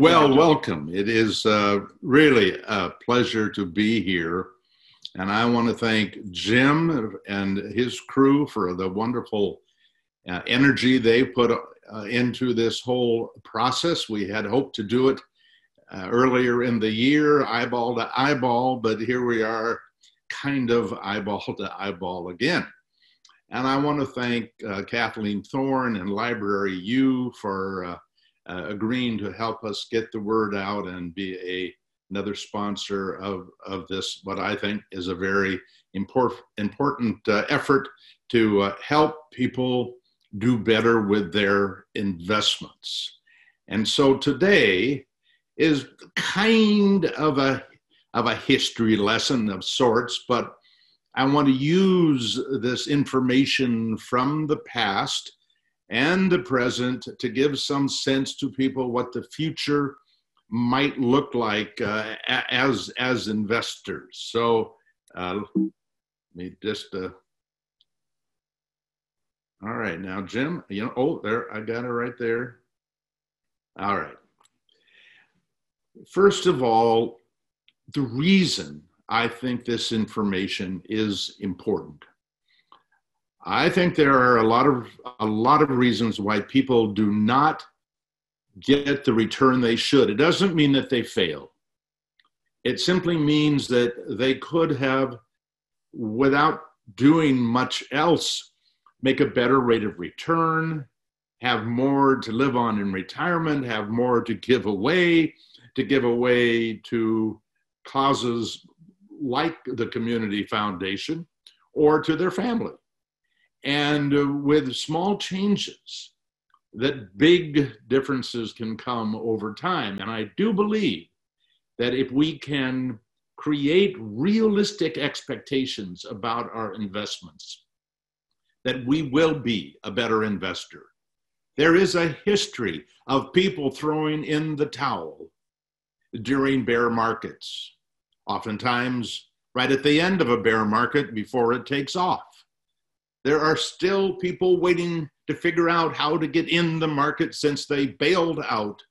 Well, welcome. It is uh, really a pleasure to be here. And I want to thank Jim and his crew for the wonderful uh, energy they put uh, into this whole process. We had hoped to do it uh, earlier in the year, eyeball to eyeball, but here we are, kind of eyeball to eyeball again. And I want to thank uh, Kathleen Thorne and Library U for uh, agreeing to help us get the word out and be a another sponsor of, of this, what I think is a very important, important uh, effort to uh, help people do better with their investments. And so today is kind of a, of a history lesson of sorts, but I want to use this information from the past and the present to give some sense to people what the future might look like uh, as as investors. So uh, let me just. Uh, all right, now Jim, you know, oh, there, I got it right there. All right. First of all, the reason I think this information is important I think there are a lot of a lot of reasons why people do not get the return they should. It doesn't mean that they fail. It simply means that they could have, without doing much else, make a better rate of return, have more to live on in retirement, have more to give away, to give away to causes like the community foundation or to their family and uh, with small changes that big differences can come over time. And i do believe that if we can create realistic expectations about our investments that we will be a better investor. There is a history of people throwing in the towel during bear markets oftentimes right at the end of a bear market before it takes off there are still people waiting to figure out how to get in the market since they bailed out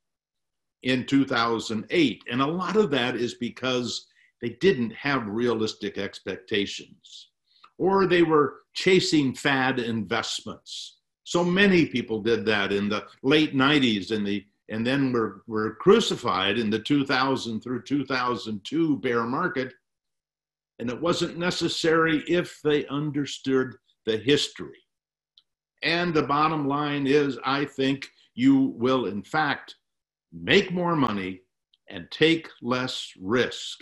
in 2008. And a lot of that is because they didn't have realistic expectations or they were chasing fad investments. So many people did that in the late 90s and the and then were, were crucified in the 2000 through 2002 bear market. And it wasn't necessary if they understood the history. And the bottom line is, I think you will, in fact, make more money and take less risk.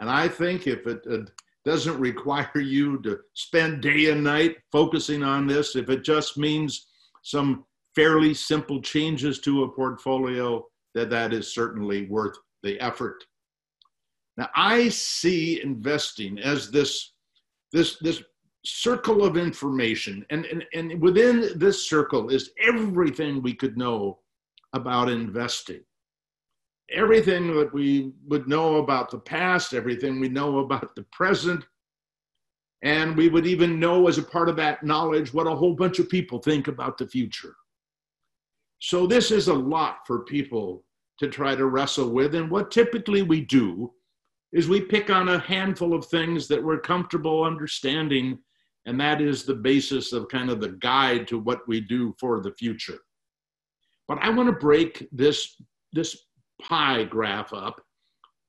And I think if it uh, doesn't require you to spend day and night focusing on this, if it just means some fairly simple changes to a portfolio, that that is certainly worth the effort. Now, I see investing as this, this, this circle of information. And, and, and within this circle is everything we could know about investing. Everything that we would know about the past, everything we know about the present. And we would even know as a part of that knowledge what a whole bunch of people think about the future. So, this is a lot for people to try to wrestle with. And what typically we do is we pick on a handful of things that we're comfortable understanding and that is the basis of kind of the guide to what we do for the future. But I want to break this, this pie graph up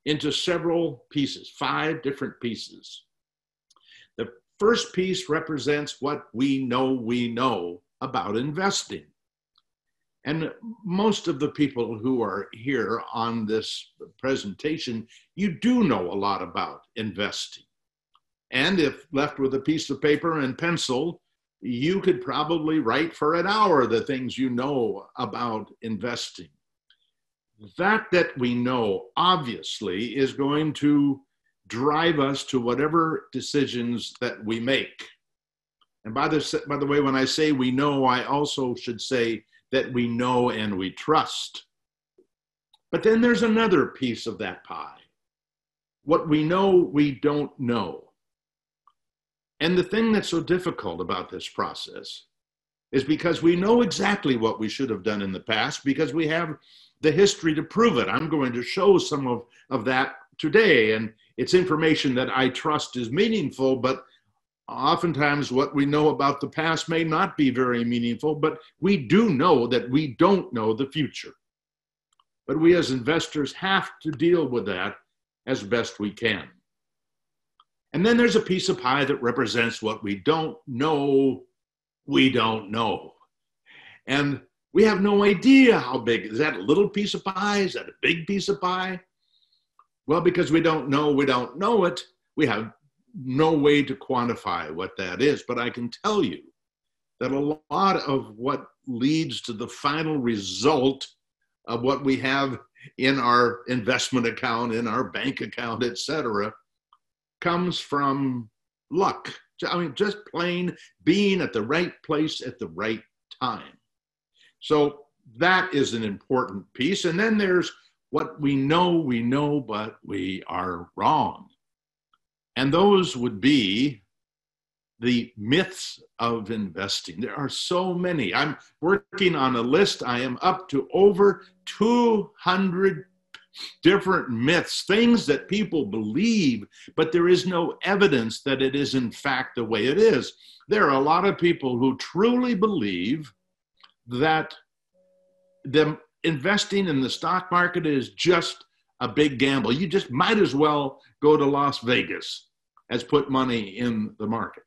into several pieces, five different pieces. The first piece represents what we know we know about investing. And most of the people who are here on this presentation, you do know a lot about investing. And if left with a piece of paper and pencil, you could probably write for an hour the things you know about investing. That that we know obviously is going to drive us to whatever decisions that we make. And by the, by the way, when I say we know, I also should say that we know and we trust. But then there's another piece of that pie. What we know, we don't know. And the thing that's so difficult about this process is because we know exactly what we should have done in the past because we have the history to prove it. I'm going to show some of, of that today. And it's information that I trust is meaningful, but oftentimes what we know about the past may not be very meaningful, but we do know that we don't know the future. But we as investors have to deal with that as best we can. And then there's a piece of pie that represents what we don't know, we don't know. And we have no idea how big. Is that a little piece of pie? Is that a big piece of pie? Well, because we don't know, we don't know it, we have no way to quantify what that is. But I can tell you that a lot of what leads to the final result of what we have in our investment account, in our bank account, etc., comes from luck. I mean, just plain being at the right place at the right time. So that is an important piece. And then there's what we know, we know, but we are wrong. And those would be the myths of investing. There are so many. I'm working on a list. I am up to over 200 different myths, things that people believe, but there is no evidence that it is in fact the way it is. There are a lot of people who truly believe that the investing in the stock market is just a big gamble. You just might as well go to Las Vegas as put money in the market.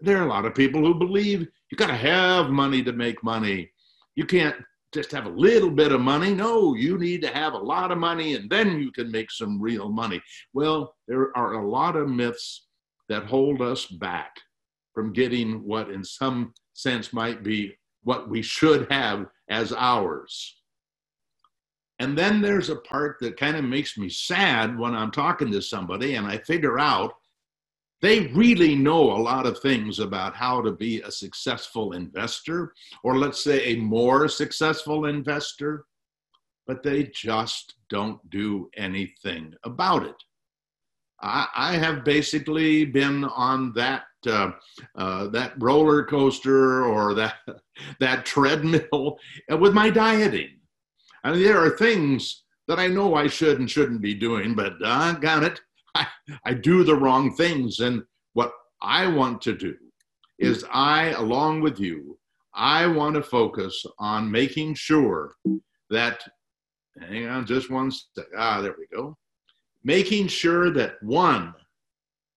There are a lot of people who believe you got to have money to make money. You can't just have a little bit of money. No, you need to have a lot of money and then you can make some real money. Well, there are a lot of myths that hold us back from getting what, in some sense, might be what we should have as ours. And then there's a part that kind of makes me sad when I'm talking to somebody and I figure out they really know a lot of things about how to be a successful investor, or let's say a more successful investor, but they just don't do anything about it. I, have basically been on that uh, uh, that roller coaster or that that treadmill with my dieting. I mean, there are things that I know I should and shouldn't be doing, but doggone it, I, I do the wrong things. And what I want to do is I, along with you, I want to focus on making sure that, hang on just one sec. Ah, there we go. Making sure that one,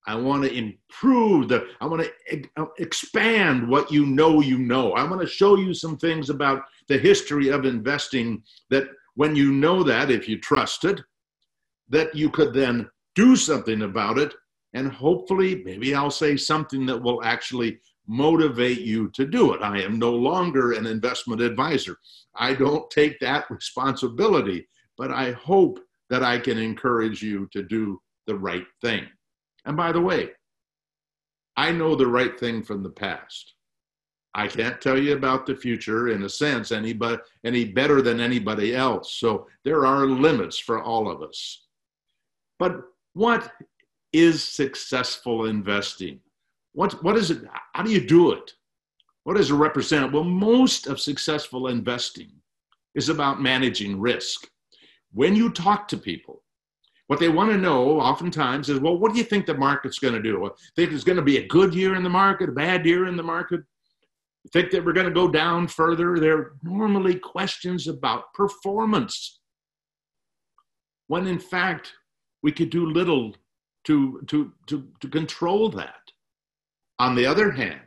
I want to improve the, I want to uh, expand what you know you know. I want to show you some things about the history of investing that when you know that, if you trust it, that you could then do something about it. And hopefully, maybe I'll say something that will actually motivate you to do it. I am no longer an investment advisor. I don't take that responsibility, but I hope that I can encourage you to do the right thing. And by the way, I know the right thing from the past. I can't tell you about the future in a sense any, any better than anybody else. So there are limits for all of us. But what is successful investing? What, what is it? How do you do it? What does it represent? Well, most of successful investing is about managing risk. When you talk to people, what they want to know oftentimes is, well, what do you think the market's going to do? Think it's going to be a good year in the market, a bad year in the market? Think that we're going to go down further? They're normally questions about performance. When in fact, we could do little to, to, to, to control that. On the other hand,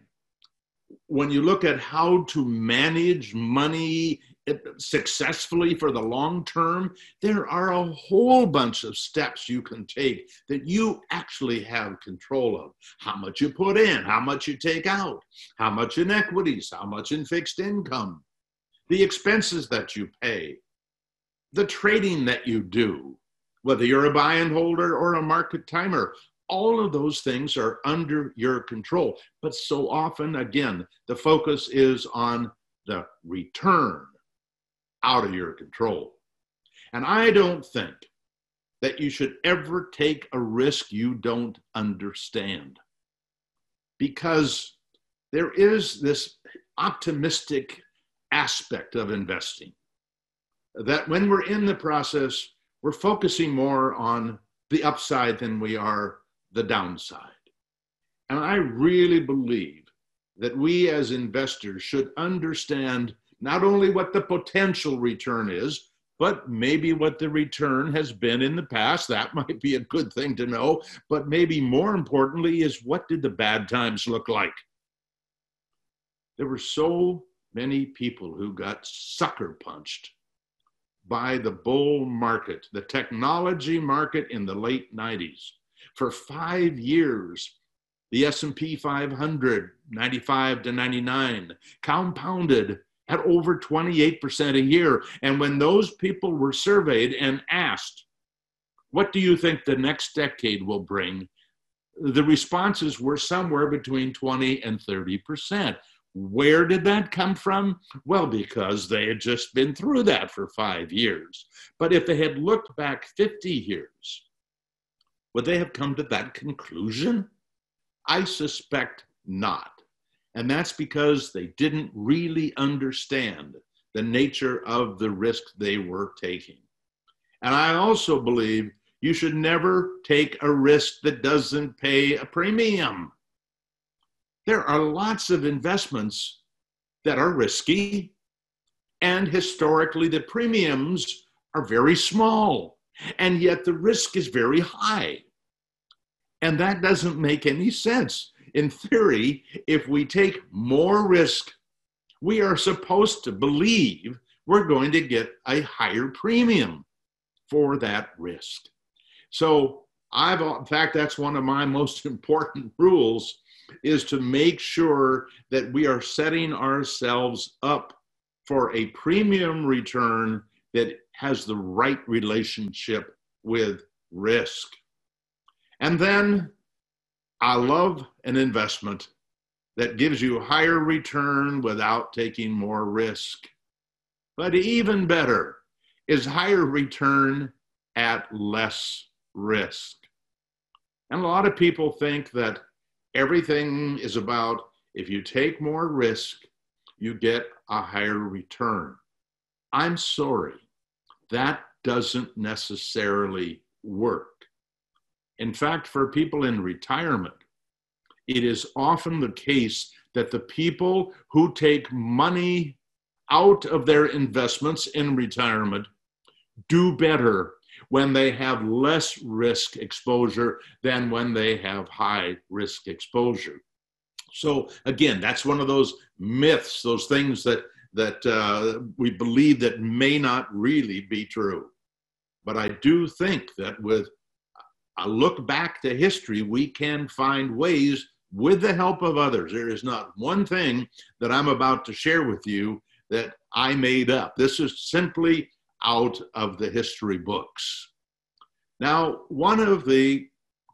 when you look at how to manage money successfully for the long term, there are a whole bunch of steps you can take that you actually have control of. How much you put in, how much you take out, how much in equities, how much in fixed income, the expenses that you pay, the trading that you do, whether you're a buy and holder or a market timer. All of those things are under your control. But so often, again, the focus is on the return out of your control. And I don't think that you should ever take a risk you don't understand because there is this optimistic aspect of investing that when we're in the process, we're focusing more on the upside than we are the downside. And I really believe that we as investors should understand not only what the potential return is, but maybe what the return has been in the past. That might be a good thing to know. But maybe more importantly, is what did the bad times look like? There were so many people who got sucker punched by the bull market, the technology market in the late 90s. For five years, the S&P 500, 95 to 99, compounded at over 28% a year. And when those people were surveyed and asked, what do you think the next decade will bring? The responses were somewhere between 20 and 30%. Where did that come from? Well, because they had just been through that for five years. But if they had looked back 50 years, would they have come to that conclusion? I suspect not. And that's because they didn't really understand the nature of the risk they were taking. And I also believe you should never take a risk that doesn't pay a premium. There are lots of investments that are risky, and historically, the premiums are very small, and yet the risk is very high. And that doesn't make any sense. In theory, if we take more risk, we are supposed to believe we're going to get a higher premium for that risk. So, I've, in fact, that's one of my most important rules is to make sure that we are setting ourselves up for a premium return that has the right relationship with risk. And then I love an investment that gives you higher return without taking more risk. But even better is higher return at less risk. And a lot of people think that everything is about if you take more risk, you get a higher return. I'm sorry, that doesn't necessarily work. In fact, for people in retirement, it is often the case that the people who take money out of their investments in retirement do better when they have less risk exposure than when they have high risk exposure. So again, that's one of those myths, those things that that uh, we believe that may not really be true. But I do think that with a look back to history, we can find ways with the help of others. There is not one thing that I'm about to share with you that I made up. This is simply out of the history books. Now, one of the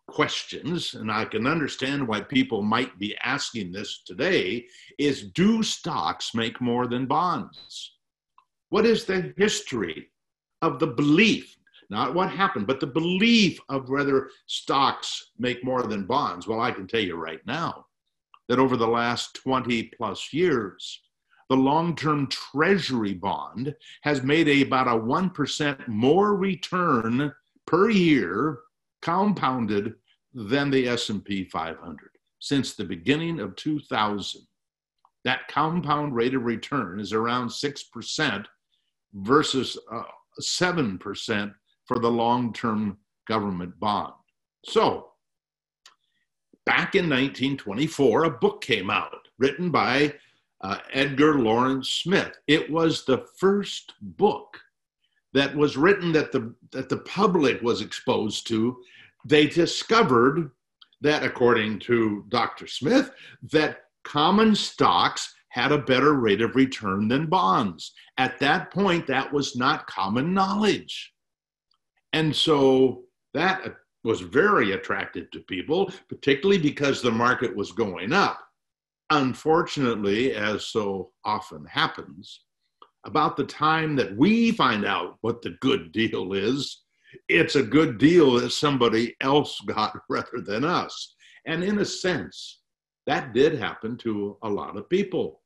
questions, and I can understand why people might be asking this today, is do stocks make more than bonds? What is the history of the belief, not what happened, but the belief of whether stocks make more than bonds? Well, I can tell you right now that over the last 20 plus years, the long term treasury bond has made a, about a 1% more return per year compounded than the S&P 500 since the beginning of 2000. That compound rate of return is around 6% versus uh, 7% for the long-term government bond. So, back in 1924, a book came out written by uh, Edgar Lawrence Smith. It was the first book that was written that the that the public was exposed to. They discovered that, according to Dr. Smith, that common stocks had a better rate of return than bonds. At that point, that was not common knowledge. And so that was very attractive to people, particularly because the market was going up. Unfortunately, as so often happens, about the time that we find out what the good deal is, it's a good deal that somebody else got rather than us. And in a sense, that did happen to a lot of people.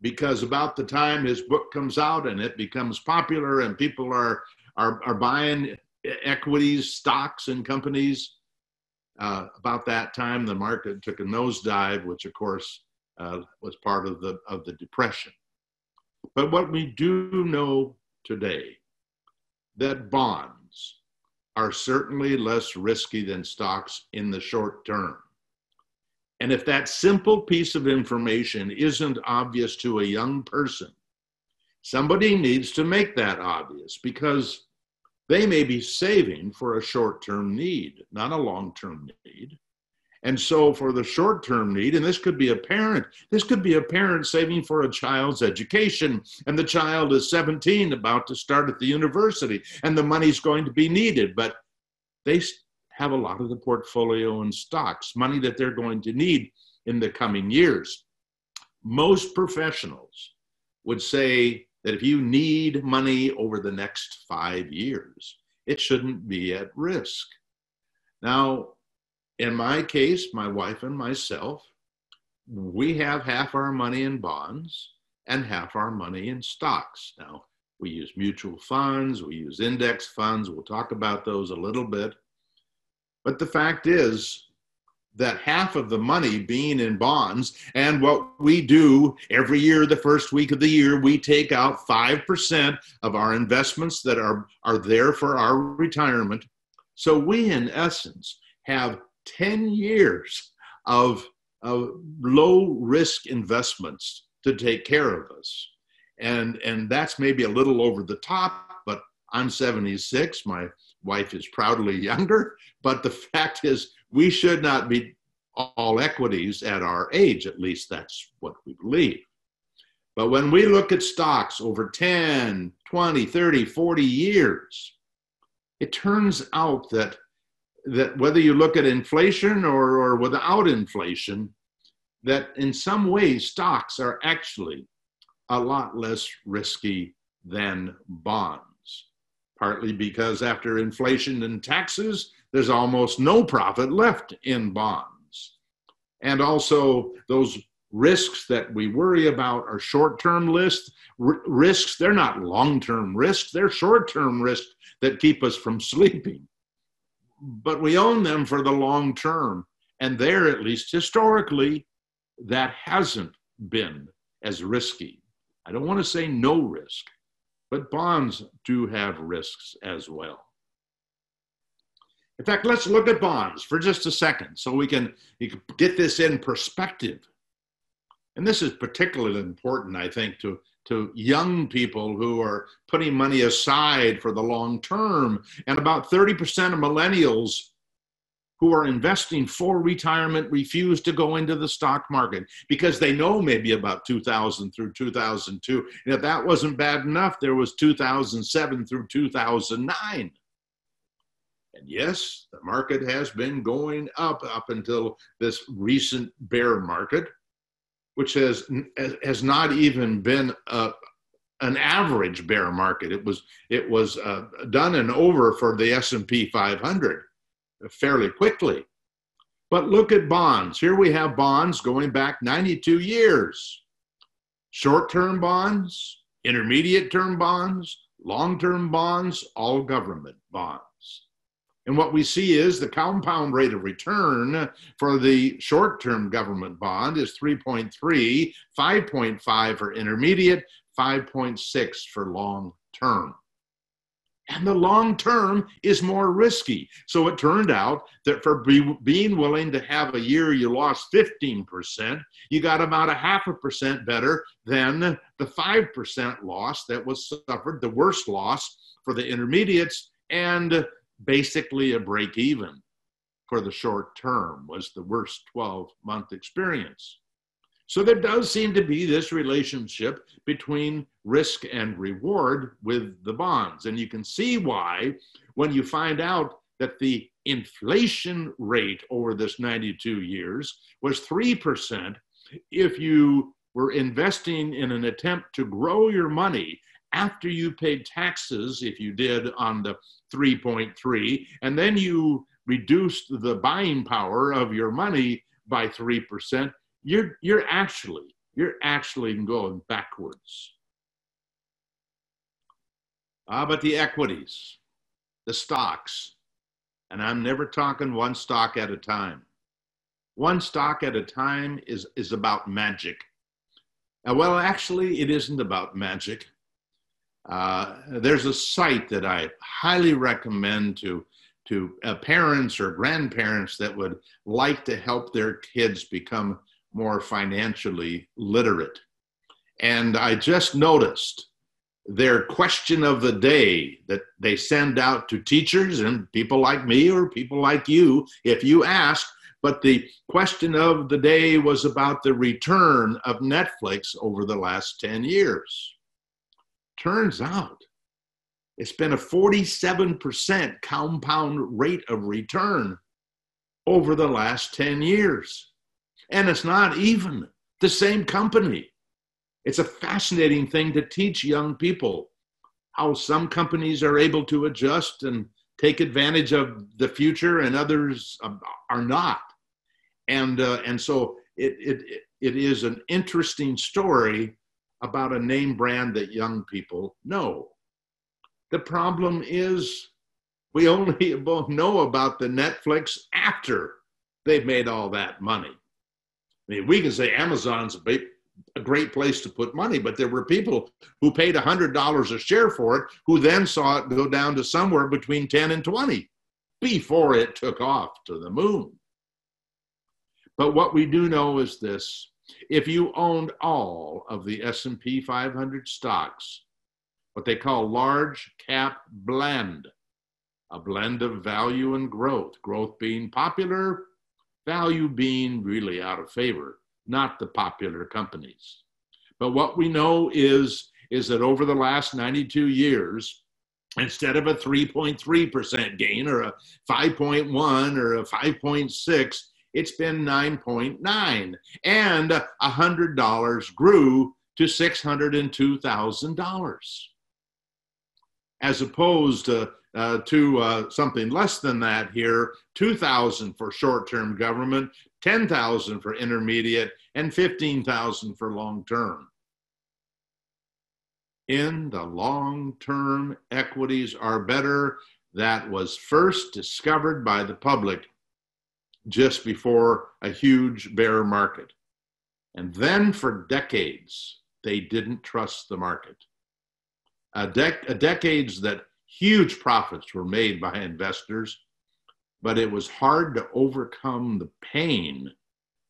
because about the time his book comes out and it becomes popular and people are are, are buying equities, stocks, and companies, uh, about that time the market took a nosedive, which of course uh, was part of the of the depression. But what we do know today that bonds are certainly less risky than stocks in the short term. And if that simple piece of information isn't obvious to a young person, somebody needs to make that obvious because they may be saving for a short term need, not a long term need. And so, for the short term need, and this could be a parent, this could be a parent saving for a child's education, and the child is 17, about to start at the university, and the money's going to be needed. But they have a lot of the portfolio in stocks, money that they're going to need in the coming years. Most professionals would say that if you need money over the next five years, it shouldn't be at risk. Now, in my case, my wife and myself, we have half our money in bonds and half our money in stocks. Now, we use mutual funds, we use index funds. We'll talk about those a little bit. But the fact is that half of the money being in bonds, and what we do every year, the first week of the year, we take out 5% of our investments that are, are there for our retirement. So we, in essence, have 10 years of, of low risk investments to take care of us. And, and that's maybe a little over the top, but I'm 76. My wife is proudly younger. But the fact is, we should not be all equities at our age. At least that's what we believe. But when we look at stocks over 10, 20, 30, 40 years, it turns out that that whether you look at inflation or, or without inflation, that in some ways stocks are actually a lot less risky than bonds, partly because after inflation and taxes, there's almost no profit left in bonds. And also, those risks that we worry about are short term risks. They're not long term risks, they're short term risks that keep us from sleeping but we own them for the long term. And there, at least historically, that hasn't been as risky. I don't want to say no risk, but bonds do have risks as well. In fact, let's look at bonds for just a second so we can, can get this in perspective. And this is particularly important, I think, to to young people who are putting money aside for the long term. And about 30% of millennials who are investing for retirement refuse to go into the stock market because they know maybe about 2000 through 2002. And if that wasn't bad enough, there was 2007 through 2009. And yes, the market has been going up up until this recent bear market which has has not even been a, an average bear market. It was it was uh, done and over for the S and P 500 fairly quickly. But look at bonds. Here we have bonds going back 92 years. Short-term bonds, intermediate-term bonds, long-term bonds, all government bonds. And what we see is the compound rate of return for the short term government bond is 3.3, 5.5 for intermediate, 5.6 for long term. And the long term is more risky. So it turned out that for be, being willing to have a year you lost 15%, you got about a half a percent better than the 5% loss that was suffered, the worst loss for the intermediates and basically a break even for the short term was the worst 12 month experience. So there does seem to be this relationship between risk and reward with the bonds. And you can see why when you find out that the inflation rate over this 92 years was 3%, if you were investing in an attempt to grow your money after you paid taxes, if you did on the 3.3, and then you reduced the buying power of your money by 3%, you're, you're actually you're actually going backwards. Ah, but the equities, the stocks, and I'm never talking one stock at a time. One stock at a time is, is about magic. Uh, well, actually, it isn't about magic. Uh, there's a site that I highly recommend to, to uh, parents or grandparents that would like to help their kids become more financially literate. And I just noticed their question of the day that they send out to teachers and people like me or people like you, if you ask, but the question of the day was about the return of Netflix over the last 10 years. Turns out it's been a 47% compound rate of return over the last 10 years. And it's not even the same company. It's a fascinating thing to teach young people how some companies are able to adjust and take advantage of the future and others are not. And, uh, and so it, it, it is an interesting story about a name brand that young people know. The problem is we only know about the Netflix after they've made all that money. I mean, we can say Amazon's a a great place to put money. But there were people who paid $100 a share for it who then saw it go down to somewhere between 10 and 20 before it took off to the moon. But what we do know is this if you owned all of the S&P 500 stocks, what they call large cap blend, a blend of value and growth, growth being popular, value being really out of favor not the popular companies. But what we know is, is that over the last 92 years, instead of a 3.3% gain or a 5.1 or a 5.6, it's been 9.9 and $100 grew to $602,000 as opposed to, uh, to uh, something less than that here 2000 for short-term government 10,000 for intermediate, and 15,000 for long term. In the long term, equities are better. That was first discovered by the public just before a huge bear market. And then for decades, they didn't trust the market. A, dec- a decades that huge profits were made by investors but it was hard to overcome the pain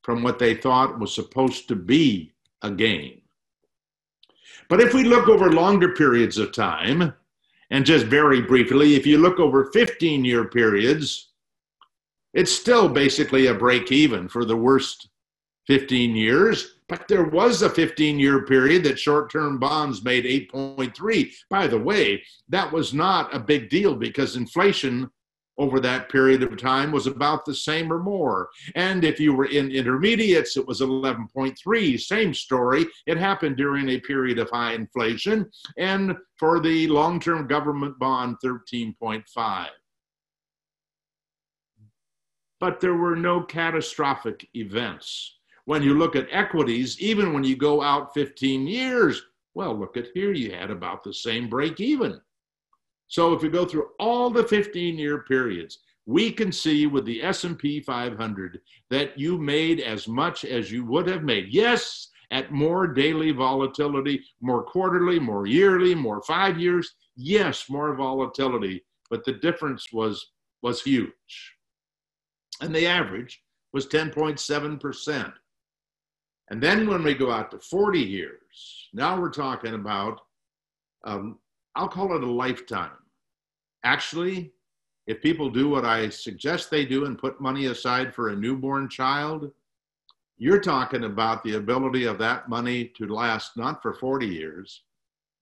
from what they thought was supposed to be a gain. But if we look over longer periods of time, and just very briefly, if you look over 15 year periods, it's still basically a break even for the worst 15 years. But there was a 15 year period that short term bonds made 8.3. By the way, that was not a big deal because inflation over that period of time was about the same or more. And if you were in intermediates, it was 11.3. Same story. It happened during a period of high inflation. And for the long term government bond, 13.5. But there were no catastrophic events. When you look at equities, even when you go out 15 years, well, look at here, you had about the same break even. So if you go through all the 15 year periods, we can see with the S&P 500 that you made as much as you would have made. Yes, at more daily volatility, more quarterly, more yearly, more 5 years. Yes, more volatility, but the difference was was huge. And the average was 10.7%. And then when we go out to 40 years, now we're talking about um, I'll call it a lifetime. Actually, if people do what I suggest they do and put money aside for a newborn child, you're talking about the ability of that money to last not for 40 years,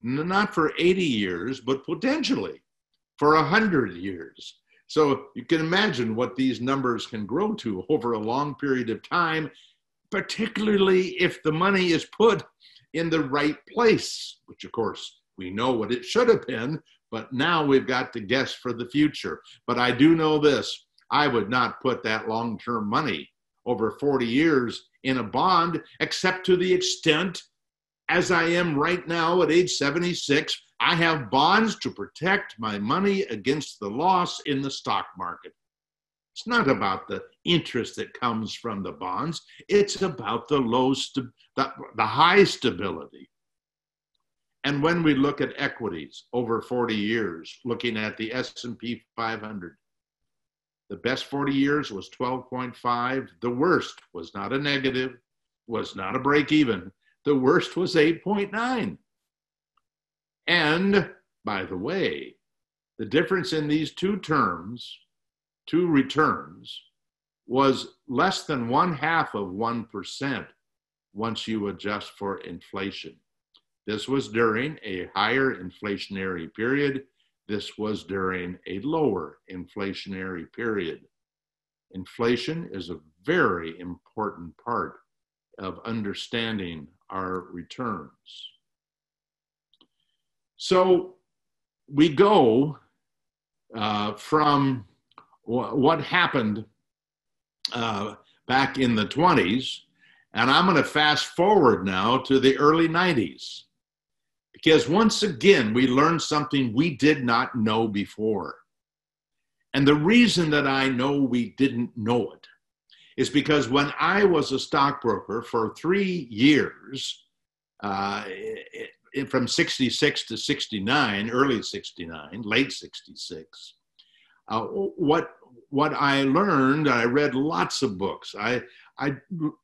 not for 80 years, but potentially for 100 years. So you can imagine what these numbers can grow to over a long period of time, particularly if the money is put in the right place, which of course we know what it should have been, but now we've got to guess for the future. But I do know this I would not put that long term money over 40 years in a bond, except to the extent, as I am right now at age 76, I have bonds to protect my money against the loss in the stock market. It's not about the interest that comes from the bonds. It's about the low, st- the, the high stability. And when we look at equities over 40 years, looking at the S&P 500, the best 40 years was 12.5. The worst was not a negative, was not a break even. The worst was 8.9. And by the way, the difference in these two terms two returns was less than one half of 1% once you adjust for inflation. This was during a higher inflationary period. This was during a lower inflationary period. Inflation is a very important part of understanding our returns. So we go uh, from what happened uh, back in the 20s. And I'm going to fast forward now to the early 90s. Because once again, we learned something we did not know before. And the reason that I know we didn't know it is because when I was a stockbroker for three years, uh, it, it, from 66 to 69, early 69, late 66, uh, what what I learned, I read lots of books. I I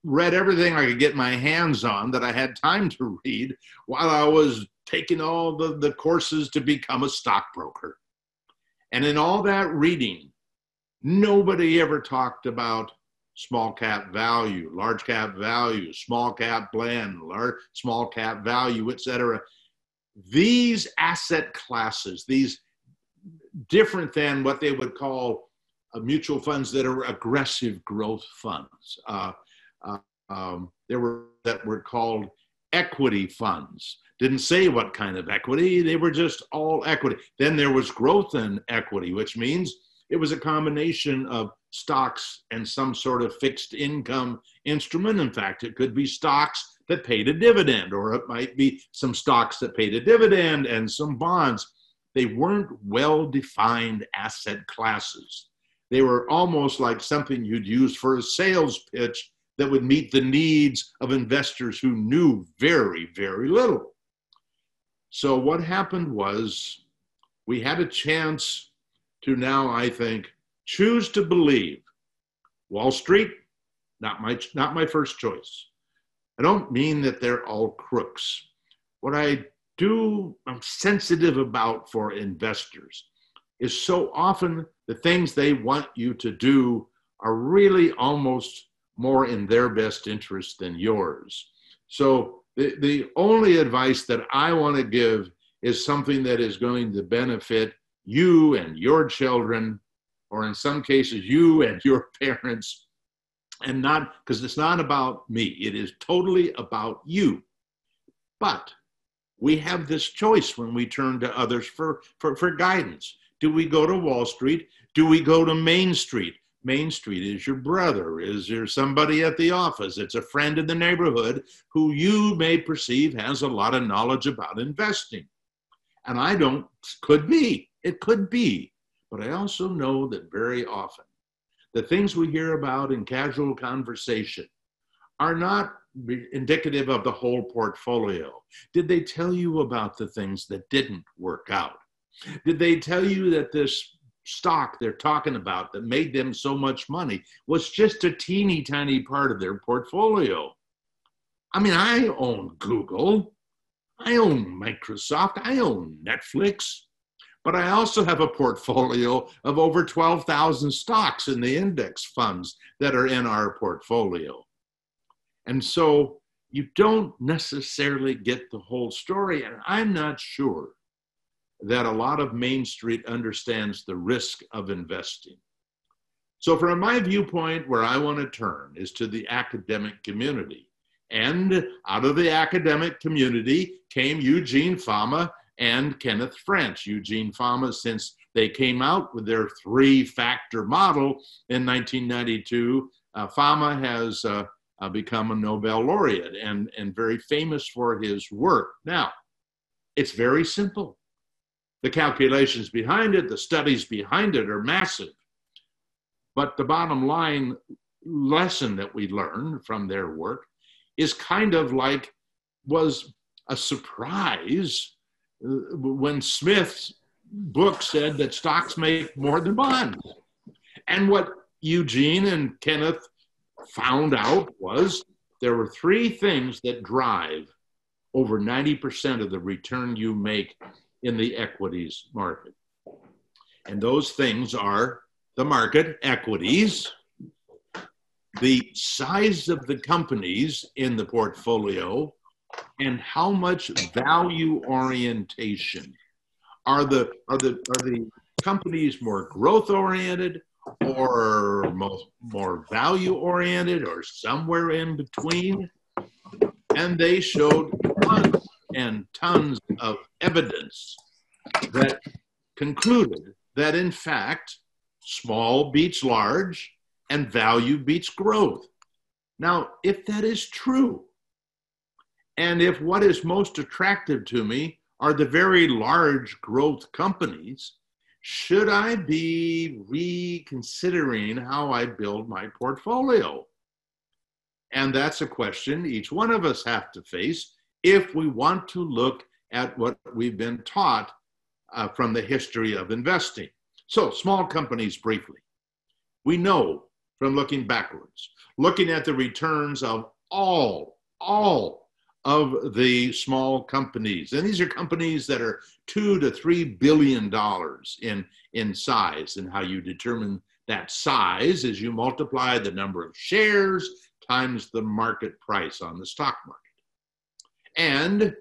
read everything I could get my hands on that I had time to read while I was taking all the, the courses to become a stockbroker. And in all that reading, nobody ever talked about small cap value, large cap value, small cap blend, large small cap value, etc. These asset classes, these different than what they would call uh, mutual funds that are aggressive growth funds. Uh, uh, um, there were that were called equity funds. Didn't say what kind of equity, they were just all equity. Then there was growth in equity, which means it was a combination of stocks and some sort of fixed income instrument. In fact, it could be stocks that paid a dividend, or it might be some stocks that paid a dividend and some bonds they weren't well defined asset classes. They were almost like something you'd use for a sales pitch that would meet the needs of investors who knew very, very little. So, what happened was we had a chance to now, I think, choose to believe Wall Street, not my, not my first choice. I don't mean that they're all crooks. What I do I'm sensitive about for investors is so often the things they want you to do are really almost more in their best interest than yours. So the, the only advice that I want to give is something that is going to benefit you and your children, or in some cases, you and your parents, and not because it's not about me, it is totally about you. But we have this choice when we turn to others for, for, for guidance. Do we go to Wall Street? Do we go to Main Street? Main Street is your brother. Is there somebody at the office? It's a friend in the neighborhood who you may perceive has a lot of knowledge about investing. And I don't, could be, it could be. But I also know that very often the things we hear about in casual conversation are not indicative of the whole portfolio? Did they tell you about the things that didn't work out? Did they tell you that this stock they're talking about that made them so much money was just a teeny tiny part of their portfolio? I mean, I own Google, I own Microsoft, I own Netflix, but I also have a portfolio of over 12,000 stocks in the index funds that are in our portfolio. And so you don't necessarily get the whole story. And I'm not sure that a lot of Main Street understands the risk of investing. So, from my viewpoint, where I want to turn is to the academic community. And out of the academic community came Eugene Fama and Kenneth French. Eugene Fama, since they came out with their three factor model in 1992, uh, Fama has uh, uh, become a Nobel laureate and, and very famous for his work. Now, it's very simple. The calculations behind it, the studies behind it are massive. But the bottom line lesson that we learn from their work is kind of like was a surprise Uh, when Smith's book said that stocks make more than bonds. And what Eugene and Kenneth found out was there were three things that drive over 90% of the return you make in the equities market. And those things are the market equities, the size of the companies in the portfolio, and how much value orientation. Are the, are the, are the companies more growth oriented or more, more value oriented or somewhere in between? And they showed tons and tons of evidence that concluded that in fact, small beats large and value beats growth. Now, if that is true, and if what is most attractive to me are the very large growth companies, should I be reconsidering how I build my portfolio? And that's a question each one of us have to face if we want to look at what we've been taught uh, from the history of investing. So, small companies briefly. We know from looking backwards, looking at the returns of all, all of the small companies. And these are companies that are two to three billion dollars in, in size. And how you determine that size is you multiply the number of shares times the market price on the stock market. And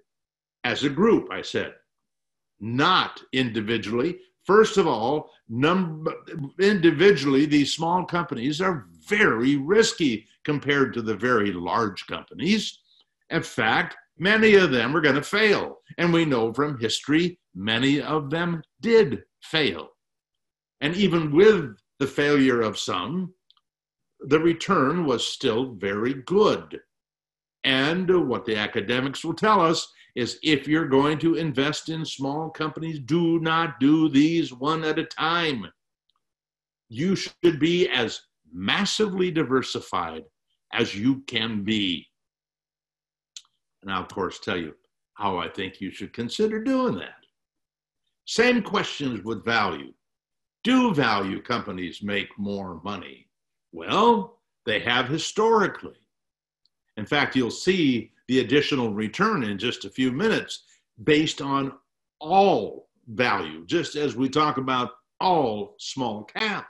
as a group, I said, not individually. First of all, number, individually, these small companies are very risky compared to the very large companies. In fact, many of them are going to fail. And we know from history, many of them did fail. And even with the failure of some, the return was still very good. And what the academics will tell us is if you're going to invest in small companies, do not do these one at a time. You should be as massively diversified as you can be. And I'll, of course, tell you how I think you should consider doing that. Same questions with value. Do value companies make more money? Well, they have historically. In fact, you'll see the additional return in just a few minutes based on all value, just as we talk about all small cap.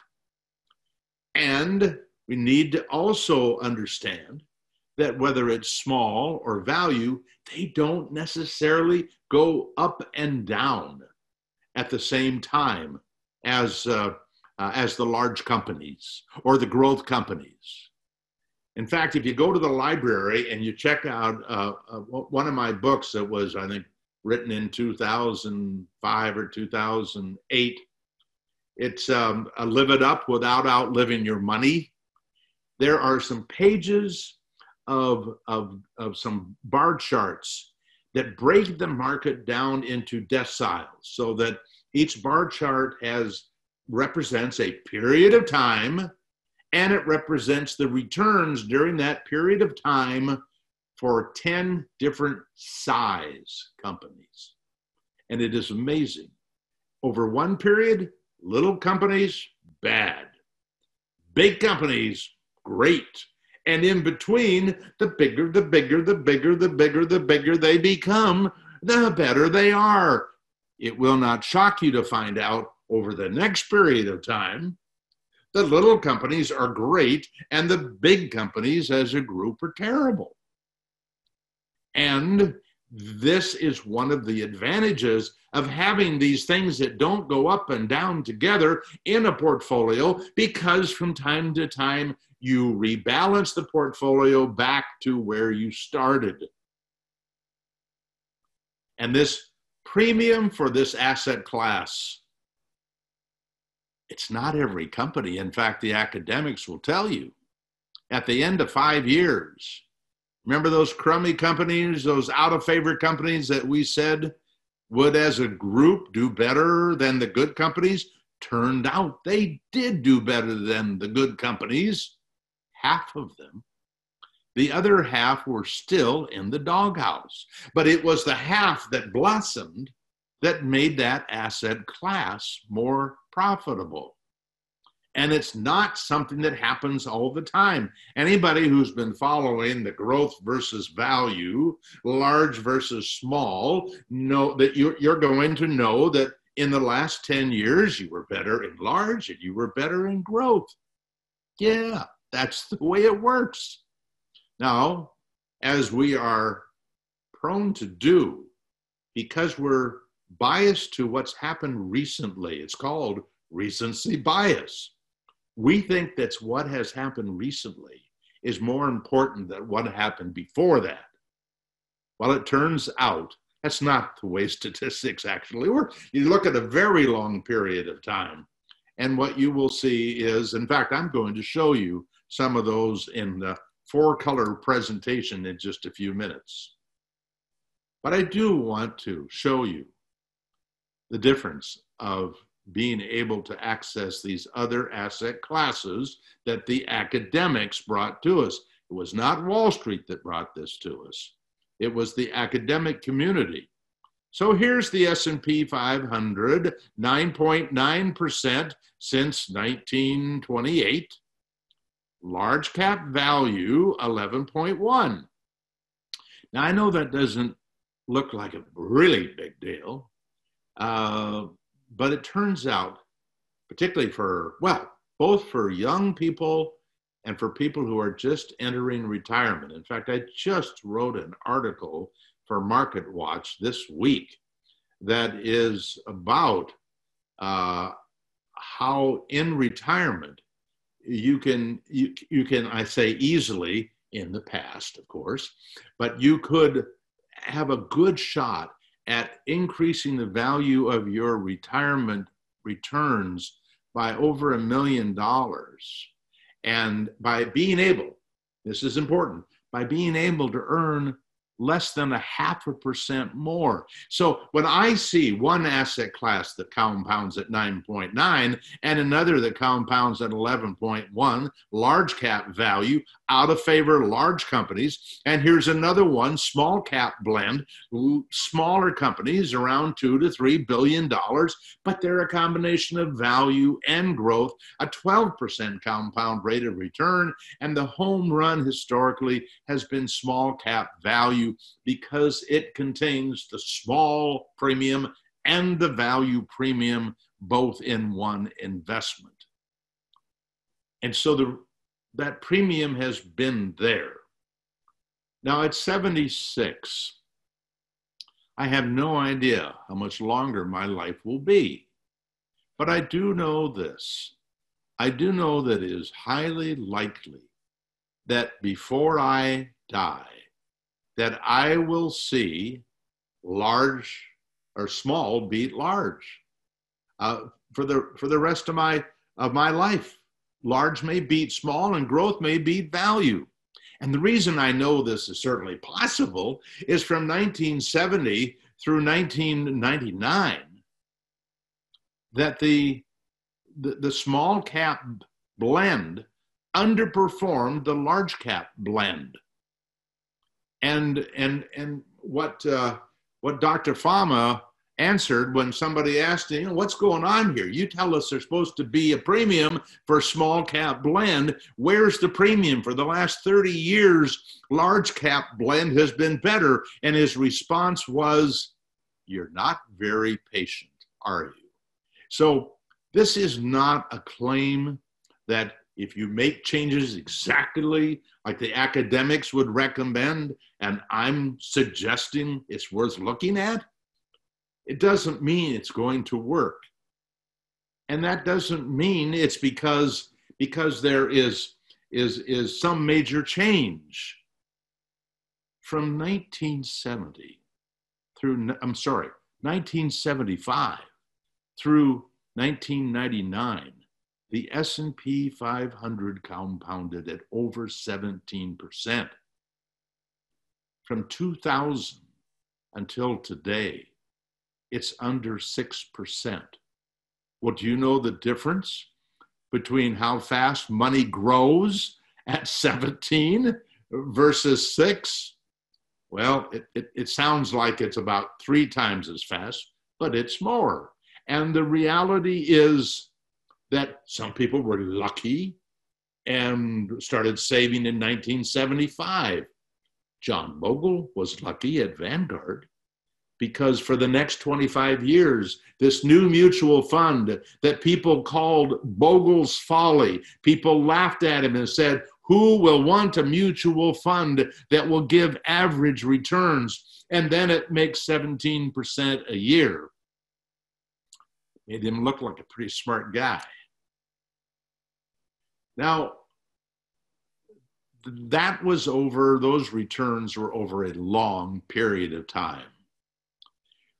And we need to also understand that whether it's small or value, they don't necessarily go up and down at the same time as, uh, uh, as the large companies or the growth companies. In fact, if you go to the library and you check out uh, uh, one of my books that was, I think, written in 2005 or 2008, it's um, Live It Up Without Outliving Your Money. There are some pages of, of, of some bar charts that break the market down into deciles so that each bar chart has represents a period of time and it represents the returns during that period of time for 10 different size companies. And it is amazing. Over one period, little companies, bad. Big companies, great. And in between, the bigger, the bigger, the bigger, the bigger, the bigger they become, the better they are. It will not shock you to find out over the next period of time the little companies are great and the big companies as a group are terrible. And this is one of the advantages of having these things that don't go up and down together in a portfolio because from time to time you rebalance the portfolio back to where you started. And this premium for this asset class it's not every company. In fact, the academics will tell you at the end of five years. Remember those crummy companies, those out of favor companies that we said would, as a group, do better than the good companies? Turned out they did do better than the good companies, half of them. The other half were still in the doghouse. But it was the half that blossomed that made that asset class more profitable. And it's not something that happens all the time. Anybody who's been following the growth versus value, large versus small, know that you're, going to know that in the last 10 years, you were better in large and you were better in growth. Yeah, that's the way it works. Now, as we are prone to do, because we're biased to what's happened recently, it's called recency bias we think that's what has happened recently is more important than what happened before that. Well, it turns out that's not the way statistics actually work. You look at a very long period of time, and what you will see is, in fact, I'm going to show you some of those in the four color presentation in just a few minutes. But I do want to show you the difference of being able to access these other asset classes that the academics brought to us. It was not Wall Street that brought this to us. It was the academic community. So here's the S&P 500, 9.9% since 1928. Large cap value 11.1. Now I know that doesn't look like a really big deal, uh, but it turns out, particularly for, well, both for young people and for people who are just entering retirement. In fact, I just wrote an article for Market Watch this week that is about uh, how in retirement you can you, you can I say easily in the past, of course, but you could have a good shot at increasing the value of your retirement returns by over a million dollars. And by being able, this is important, by being able to earn less than a half a percent more. So when I see one asset class that compounds at 9.9 and another that compounds at 11.1, large cap value, out of favor large companies. And here's another one, small cap blend, smaller companies around two to three billion dollars, but they're a combination of value and growth, a 12% compound rate of return. And the home run historically has been small cap value because it contains the small premium and the value premium both in one investment. And so the that premium has been there. Now at 76, I have no idea how much longer my life will be. But I do know this. I do know that it is highly likely that before I die, that I will see large or small beat large uh, for the for the rest of my of my life large may beat small and growth may beat value. And the reason I know this is certainly possible is from 1970 through 1999 that the, the, the small cap blend underperformed the large cap blend. And, and, and what, uh, what Dr. Fama answered when somebody asked, know, what's going on here? You tell us there's supposed to be a premium for small cap blend. Where's the premium? For the last 30 years, large cap blend has been better. And his response was, You're not very patient, are you? So this is not a claim that if you make changes exactly like the academics would recommend, and I'm suggesting it's worth looking at, it doesn't mean it's going to work. And that doesn't mean it's because because there is is is some major change from 1970 through I'm sorry, 1975 through 1999 the S&P 500 compounded at over 17%. From 2000 until today, it's under 6%. Well, do you know the difference between how fast money grows at 17 versus 6? Well, it, it, it, sounds like it's about three times as fast, but it's more. And the reality is that some people were lucky and started saving in 1975. John Bogle was lucky at Vanguard because for the next 25 years, this new mutual fund that people called Bogle's Folly, people laughed at him and said, Who will want a mutual fund that will give average returns? And then it makes 17% a year. Made him look like a pretty smart guy. Now, that was over, those returns were over a long period of time.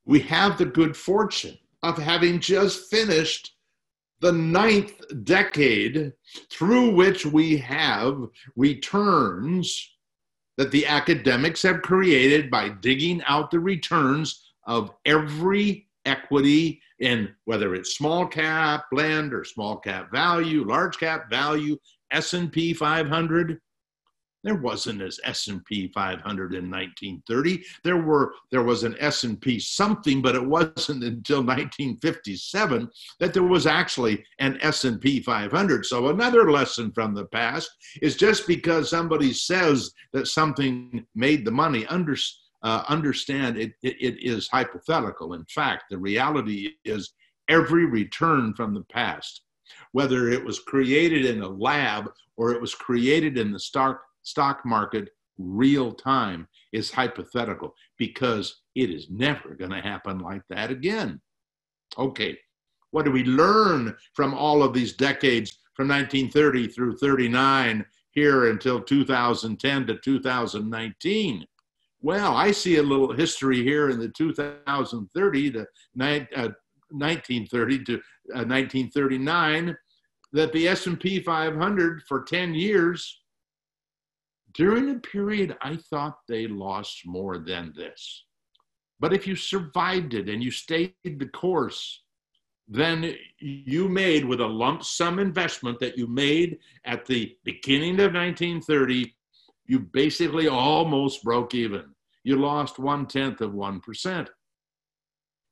We have the good fortune of having just finished the ninth decade through which we have returns that the academics have created by digging out the returns of every equity in whether it's small cap blend or small cap value large cap value s&p 500 there wasn't an S&P 500 in 1930. There were there was an S&P something, but it wasn't until 1957 that there was actually an S&P 500. So another lesson from the past is just because somebody says that something made the money, under, uh, understand it, it, it is hypothetical. In fact, the reality is every return from the past, whether it was created in a lab or it was created in the stock stock market real time is hypothetical because it is never going to happen like that again. Okay, what do we learn from all of these decades from 1930 through 39 here until 2010 to 2019? Well, I see a little history here in the 2030 to uh, 1930 to uh, 1939 that the S&P 500 for 10 years during a period, I thought they lost more than this. But if you survived it and you stayed the course, then you made with a lump sum investment that you made at the beginning of 1930, you basically almost broke even. You lost one tenth of 1%.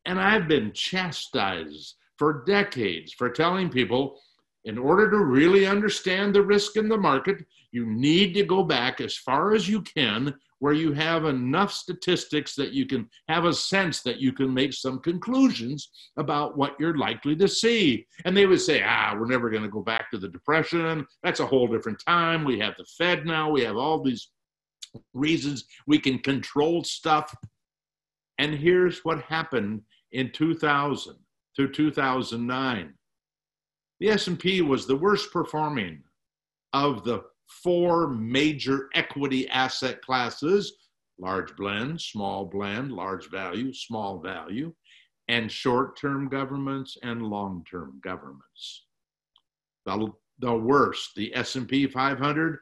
And I've been chastised for decades for telling people in order to really understand the risk in the market, you need to go back as far as you can where you have enough statistics that you can have a sense that you can make some conclusions about what you're likely to see. And they would say, ah, we're never going to go back to the Depression. That's a whole different time. We have the Fed now. We have all these reasons we can control stuff. And here's what happened in 2000 through 2009 the S&P was the worst performing of the four major equity asset classes, large blend, small blend, large value, small value, and short-term governments and long-term governments. The, the worst, the S&P 500,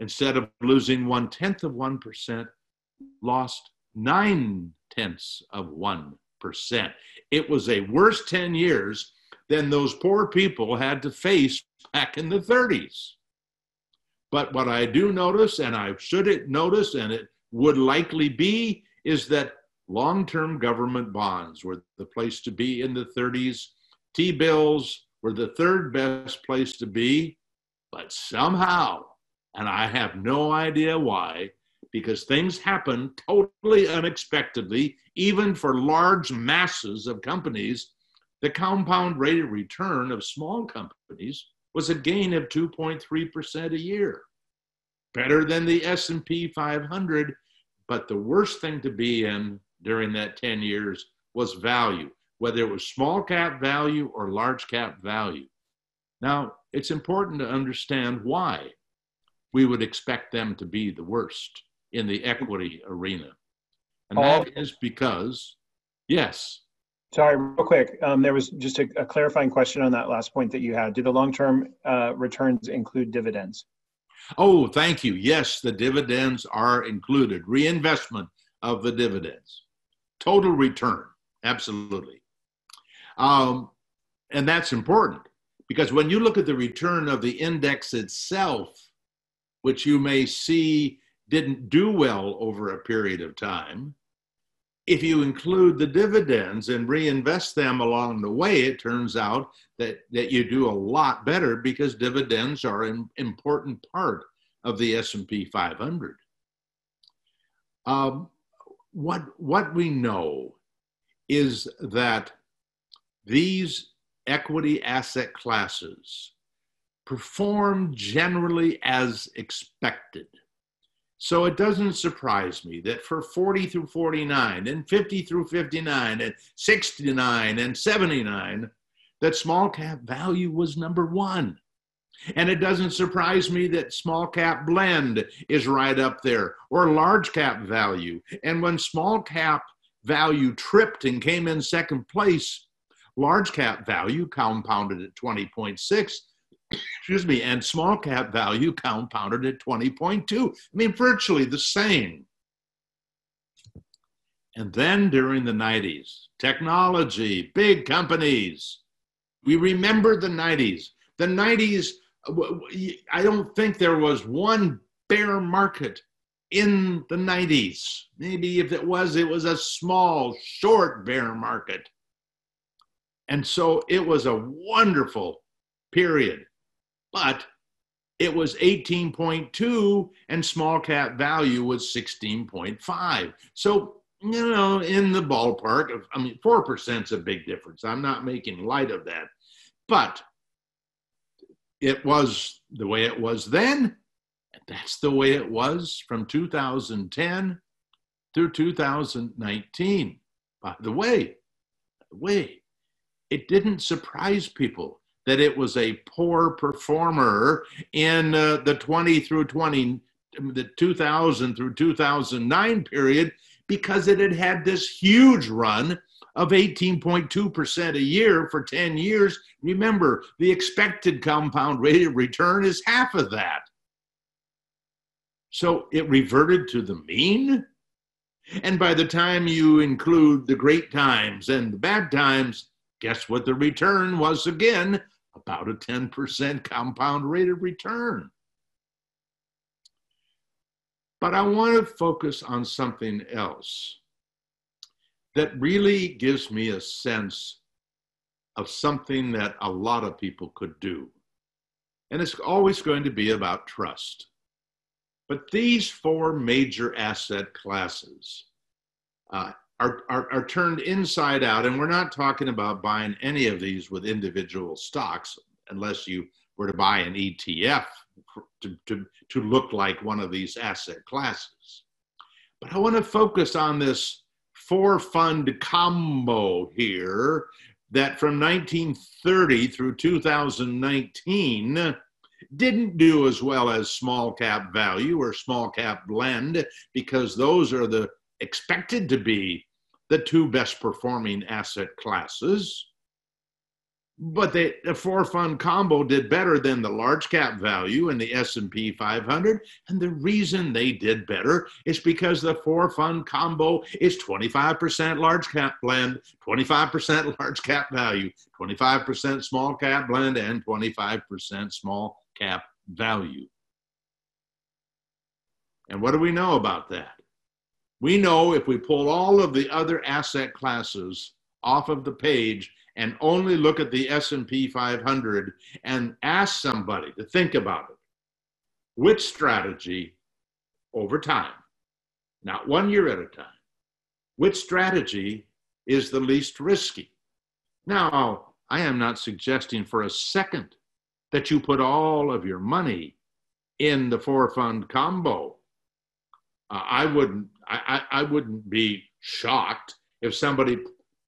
instead of losing one-tenth of 1%, lost nine-tenths of 1%. It was a worse 10 years than those poor people had to face back in the 30s. But what I do notice, and I should it notice, and it would likely be, is that long term government bonds were the place to be in the 30s. T bills were the third best place to be. But somehow, and I have no idea why, because things happen totally unexpectedly, even for large masses of companies the compound rate of return of small companies was a gain of 2.3% a year. Better than the S&P 500, but the worst thing to be in during that 10 years was value, whether it was small cap value or large cap value. Now, it's important to understand why we would expect them to be the worst in the equity arena. And that is because, yes, Sorry, real quick. Um, there was just a, a, clarifying question on that last point that you had. Do the long-term uh, returns include dividends? Oh, thank you. Yes, the dividends are included. Reinvestment of the dividends. Total return, absolutely. Um, and that's important because when you look at the return of the index itself, which you may see didn't do well over a period of time, if you include the dividends and reinvest them along the way, it turns out that, that you do a lot better because dividends are an important part of the S&P 500. Um, what, what we know is that these equity asset classes perform generally as expected. So it doesn't surprise me that for 40 through 49 and 50 through 59 and 69 and 79, that small cap value was number one. And it doesn't surprise me that small cap blend is right up there or large cap value. And when small cap value tripped and came in second place, large cap value compounded at 20.6 excuse me, and small cap value compounded at 20.2. I mean, virtually the same. And then during the 90s, technology, big companies. We remember the 90s. The 90s, I don't think there was one bear market in the 90s. Maybe if it was, it was a small, short bear market. And so it was a wonderful period but it was 18.2 and small cap value was 16.5. So, you know, in the ballpark of, I mean, 4% is a big difference. I'm not making light of that. But it was the way it was then. And that's the way it was from 2010 through 2019. By the way, the way, it didn't surprise people that it was a poor performer in uh, the 20 through 20, the 2000 through 2009 period because it had had this huge run of 18.2% a year for 10 years. Remember, the expected compound rate of return is half of that. So it reverted to the mean. And by the time you include the great times and the bad times, guess what the return was again? About a 10% compound rate of return. But I want to focus on something else that really gives me a sense of something that a lot of people could do. And it's always going to be about trust. But these four major asset classes uh, are, are, are turned inside out. And we're not talking about buying any of these with individual stocks unless you were to buy an ETF to, to, to look like one of these asset classes. But I want to focus on this four fund combo here that from 1930 through 2019 didn't do as well as small cap value or small cap blend because those are the expected to be the two best performing asset classes. But the four fund combo did better than the large cap value in the S&P 500 and the reason they did better is because the four fund combo is 25% large cap blend, 25% large cap value, 25% small cap blend and 25% small cap value. And what do we know about that? We know if we pull all of the other asset classes off of the page and only look at the S&P 500 and ask somebody to think about it, which strategy over time, not one year at a time, which strategy is the least risky? Now, I am not suggesting for a second that you put all of your money in the four fund combo. Uh, I wouldn't I, I, wouldn't be shocked if somebody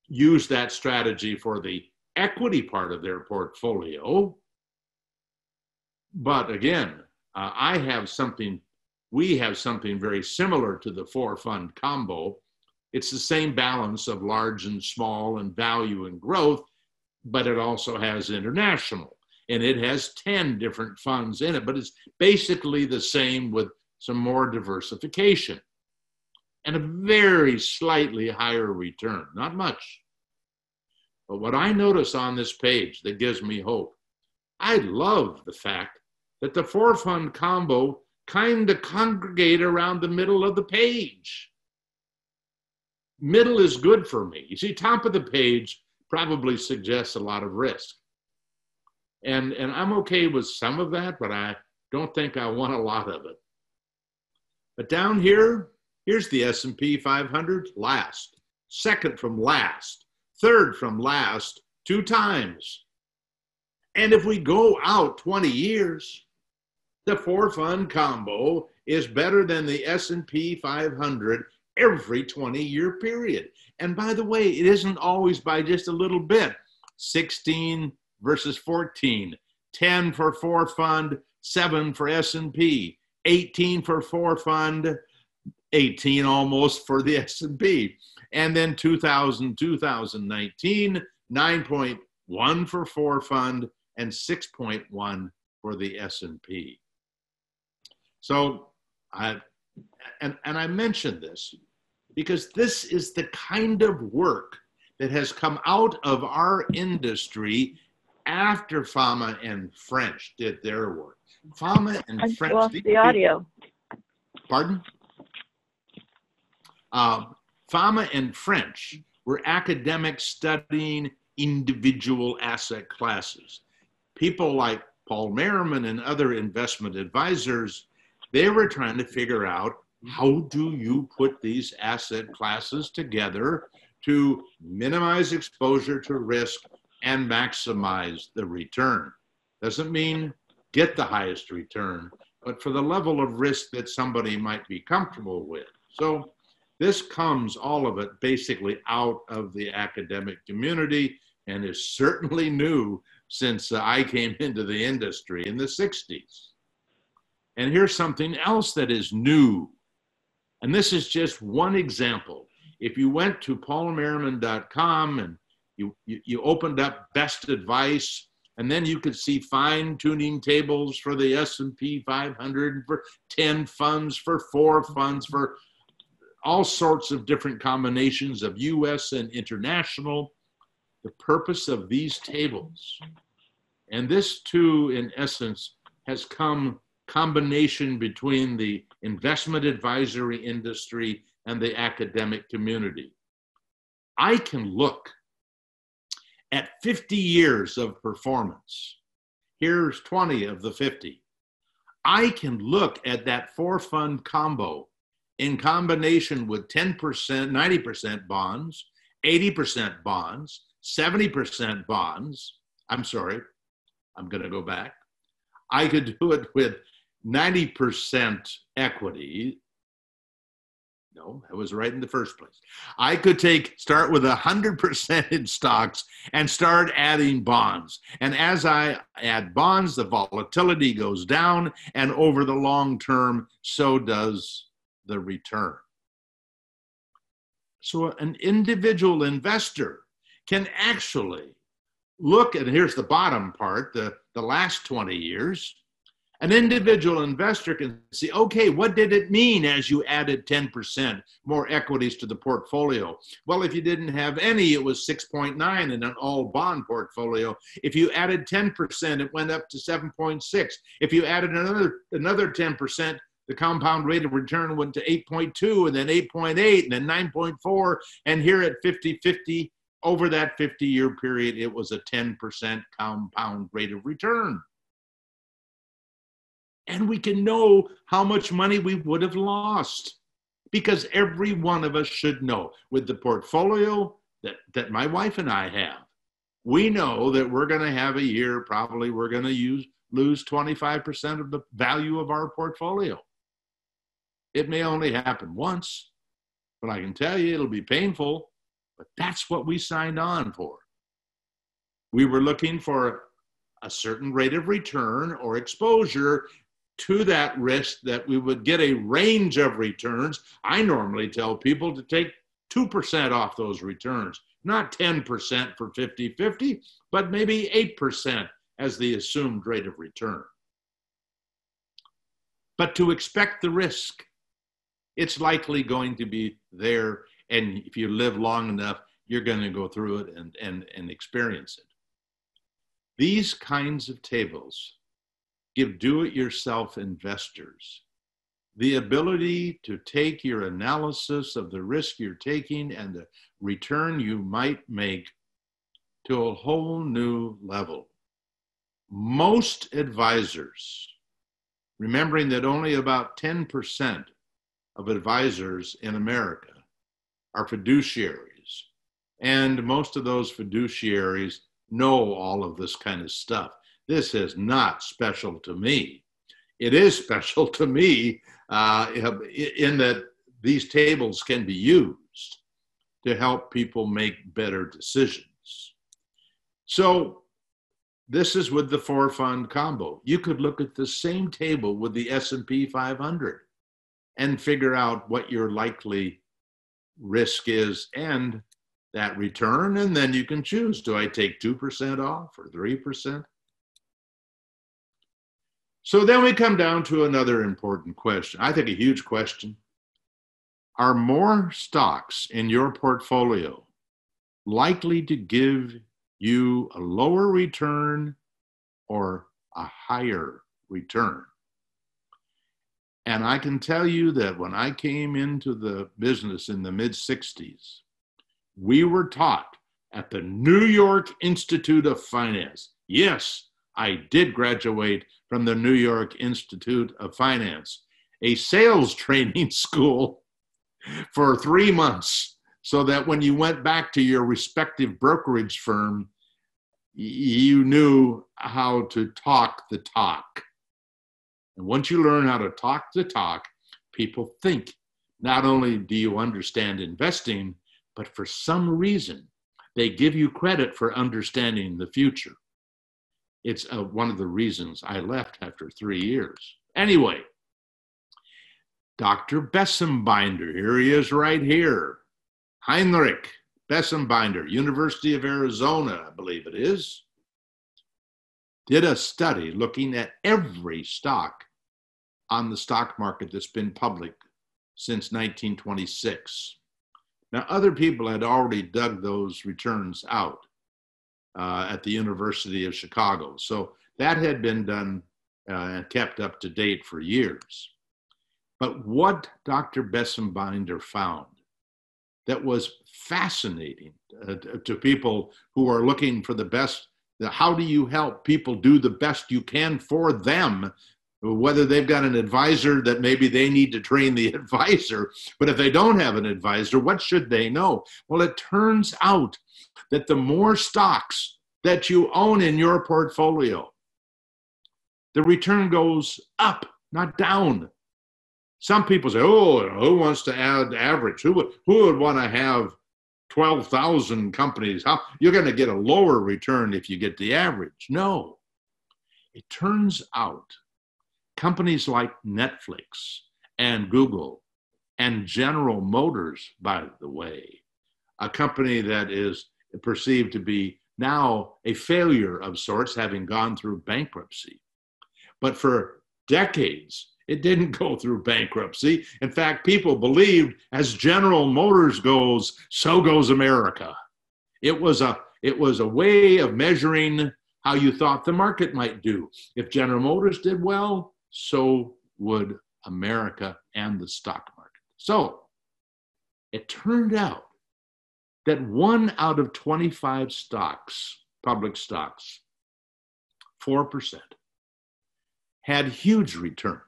used that strategy for the equity part of their portfolio. But again, uh, I have something, we have something very similar to the four fund combo It's the same balance of large and small and value and growth, but it also has international and it has 10 different funds in it, but it's basically the same with some more diversification and a very slightly higher return, not much. But what I notice on this page that gives me hope, I love the fact that the four fund combo kind of congregate around the middle of the page. Middle is good for me. You see, top of the page probably suggests a lot of risk. And, and I'm okay with some of that, but I don't think I want a lot of it. But down here, here's the S&P 500 last, second from last, third from last, two times. And if we go out 20 years, the four fund combo is better than the S&P 500 every 20 year period. And by the way, it isn't always by just a little bit. 16 versus 14, 10 for four fund, 7 for S&P, 18 for four fund, 18 almost for the S&P. And then 2000 2019 9.1 for four fund and 6.1 for the S&P. So I and and I mentioned this because this is the kind of work that has come out of our industry after Fama and French did their work. Fama and I French. lost the audio. Pardon? Uh, Fama and French were academics studying individual asset classes. People like Paul Merriman and other investment advisors, they were trying to figure out how do you put these asset classes together to minimize exposure to risk and maximize the return. Doesn't mean get the highest return, but for the level of risk that somebody might be comfortable with. So this comes, all of it, basically out of the academic community and is certainly new since uh, I came into the industry in the 60s. And here's something else that is new. And this is just one example. If you went to paulmerriman.com and you, you, you opened up best advice, and then you could see fine tuning tables for the S&P 500 for 10 funds, for four funds, for all sorts of different combinations of US and international. The purpose of these tables, and this too, in essence, has come combination between the investment advisory industry and the academic community. I can look at 50 years of performance. Here's 20 of the 50. I can look at that four fund combo in combination with 10%, 90% bonds, 80% bonds, 70% bonds. I'm sorry, I'm going to go back. I could do it with 90% equity, no, I was right in the first place. I could take start with hundred percent in stocks and start adding bonds. And as I add bonds, the volatility goes down, and over the long term, so does the return. So an individual investor can actually look at here's the bottom part, the, the last 20 years, an individual investor can see, okay, what did it mean as you added 10% more equities to the portfolio? Well, if you didn't have any, it was 6.9 in an all bond portfolio. If you added 10%, it went up to 7.6. If you added another another 10%, the compound rate of return went to 8.2 and then 8.8 and then 9.4 and here at 50 50 over that 50 year period it was a 10% compound rate of return and we can know how much money we would have lost because every one of us should know with the portfolio that, that my wife and I have, we know that we're going to have a year, probably we're going to use lose 25% of the value of our portfolio. It may only happen once, but I can tell you it'll be painful, but that's what we signed on for. We were looking for a certain rate of return or exposure to that risk that we would get a range of returns. I normally tell people to take 2% off those returns, not 10% for 50 50, but maybe 8% as the assumed rate of return. But to expect the risk, it's likely going to be there. And if you live long enough, you're going to go through it and, and, and experience it. These kinds of tables give do it yourself investors the ability to take your analysis of the risk you're taking and the return you might make to a whole new level. Most advisors, remembering that only about 10% of advisors in America are fiduciaries, and most of those fiduciaries know all of this kind of stuff. This is not special to me. It is special to me uh, in that these tables can be used to help people make better decisions. So this is with the four fund combo. You could look at the same table with the S&P 500 and figure out what your likely risk is and that return and then you can choose do I take 2% off or 3%? So then we come down to another important question. I think a huge question. Are more stocks in your portfolio likely to give you a lower return or a higher return? And I can tell you that when I came into the business in the mid 60s, we were taught at the New York Institute of Finance. Yes, I did graduate from the New York Institute of Finance, a sales training school for three months, so that when you went back to your respective brokerage firm, you knew how to talk the talk. And once you learn how to talk the talk, people think not only do you understand investing, but for some reason, they give you credit for understanding the future it's uh, one of the reasons I left after three years. Anyway, Dr. Bessembinder, here he is right here. Heinrich Bessembinder, University of Arizona, I believe it is, did a study looking at every stock on the stock market that's been public since 1926. Now, other people had already dug those returns out uh, at the University of Chicago. So that had been done uh, and kept up to date for years. But what Dr. Bessembinder found that was fascinating uh, to people who are looking for the best, how do you help people do the best you can for them whether they've got an advisor that maybe they need to train the advisor, but if they don't have an advisor, what should they know? Well, it turns out that the more stocks that you own in your portfolio, the return goes up, not down. Some people say, oh, who wants to add average? Who would, who would want to have 12,000 companies? How, you're going to get a lower return if you get the average. No. It turns out companies like Netflix and Google and General Motors, by the way, a company that is perceived to be now a failure of sorts, having gone through bankruptcy. But for decades, it didn't go through bankruptcy. In fact, people believed as General Motors goes, so goes America. It was a it was a way of measuring how you thought the market might do. If General Motors did well, so would America and the stock market. So it turned out that one out of 25 stocks, public stocks, 4%, had huge returns.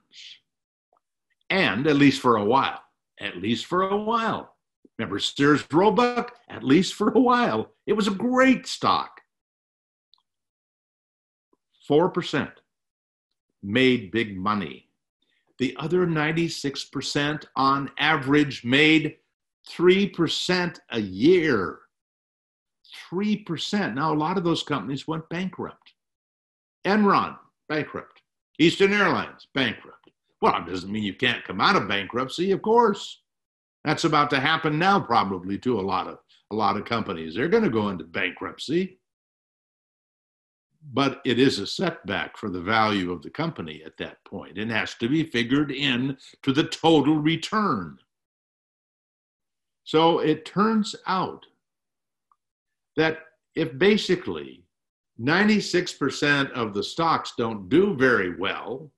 And at least for a while, at least for a while. Remember Sears Roebuck? At least for a while. It was a great stock. 4% made big money. The other 96% on average made 3% a year. 3%. Now, a lot of those companies went bankrupt. Enron, bankrupt. Eastern Airlines, bankrupt. Well, it doesn't mean you can't come out of bankruptcy, of course. That's about to happen now, probably to a lot of a lot of companies. They're going to go into bankruptcy. But it is a setback for the value of the company at that and has to be figured in to the total return. So it turns out that if basically 96% of the stocks don't do very well,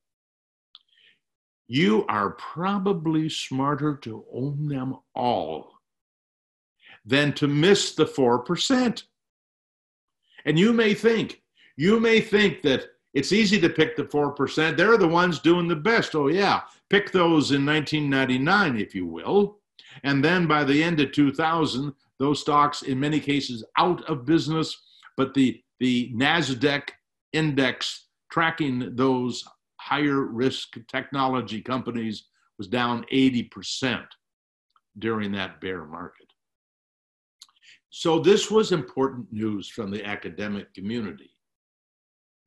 you are probably smarter to own them all than to miss the 4%. And you may think, you may think that it's easy to pick the 4%. They're the ones doing the best. Oh, yeah. Pick those in 1999, if you will. And then by the end of 2000, those stocks, in many cases, out of business, but the, the NASDAQ index tracking those higher risk technology companies was down 80% during that bear market. So, this was important news from the academic community.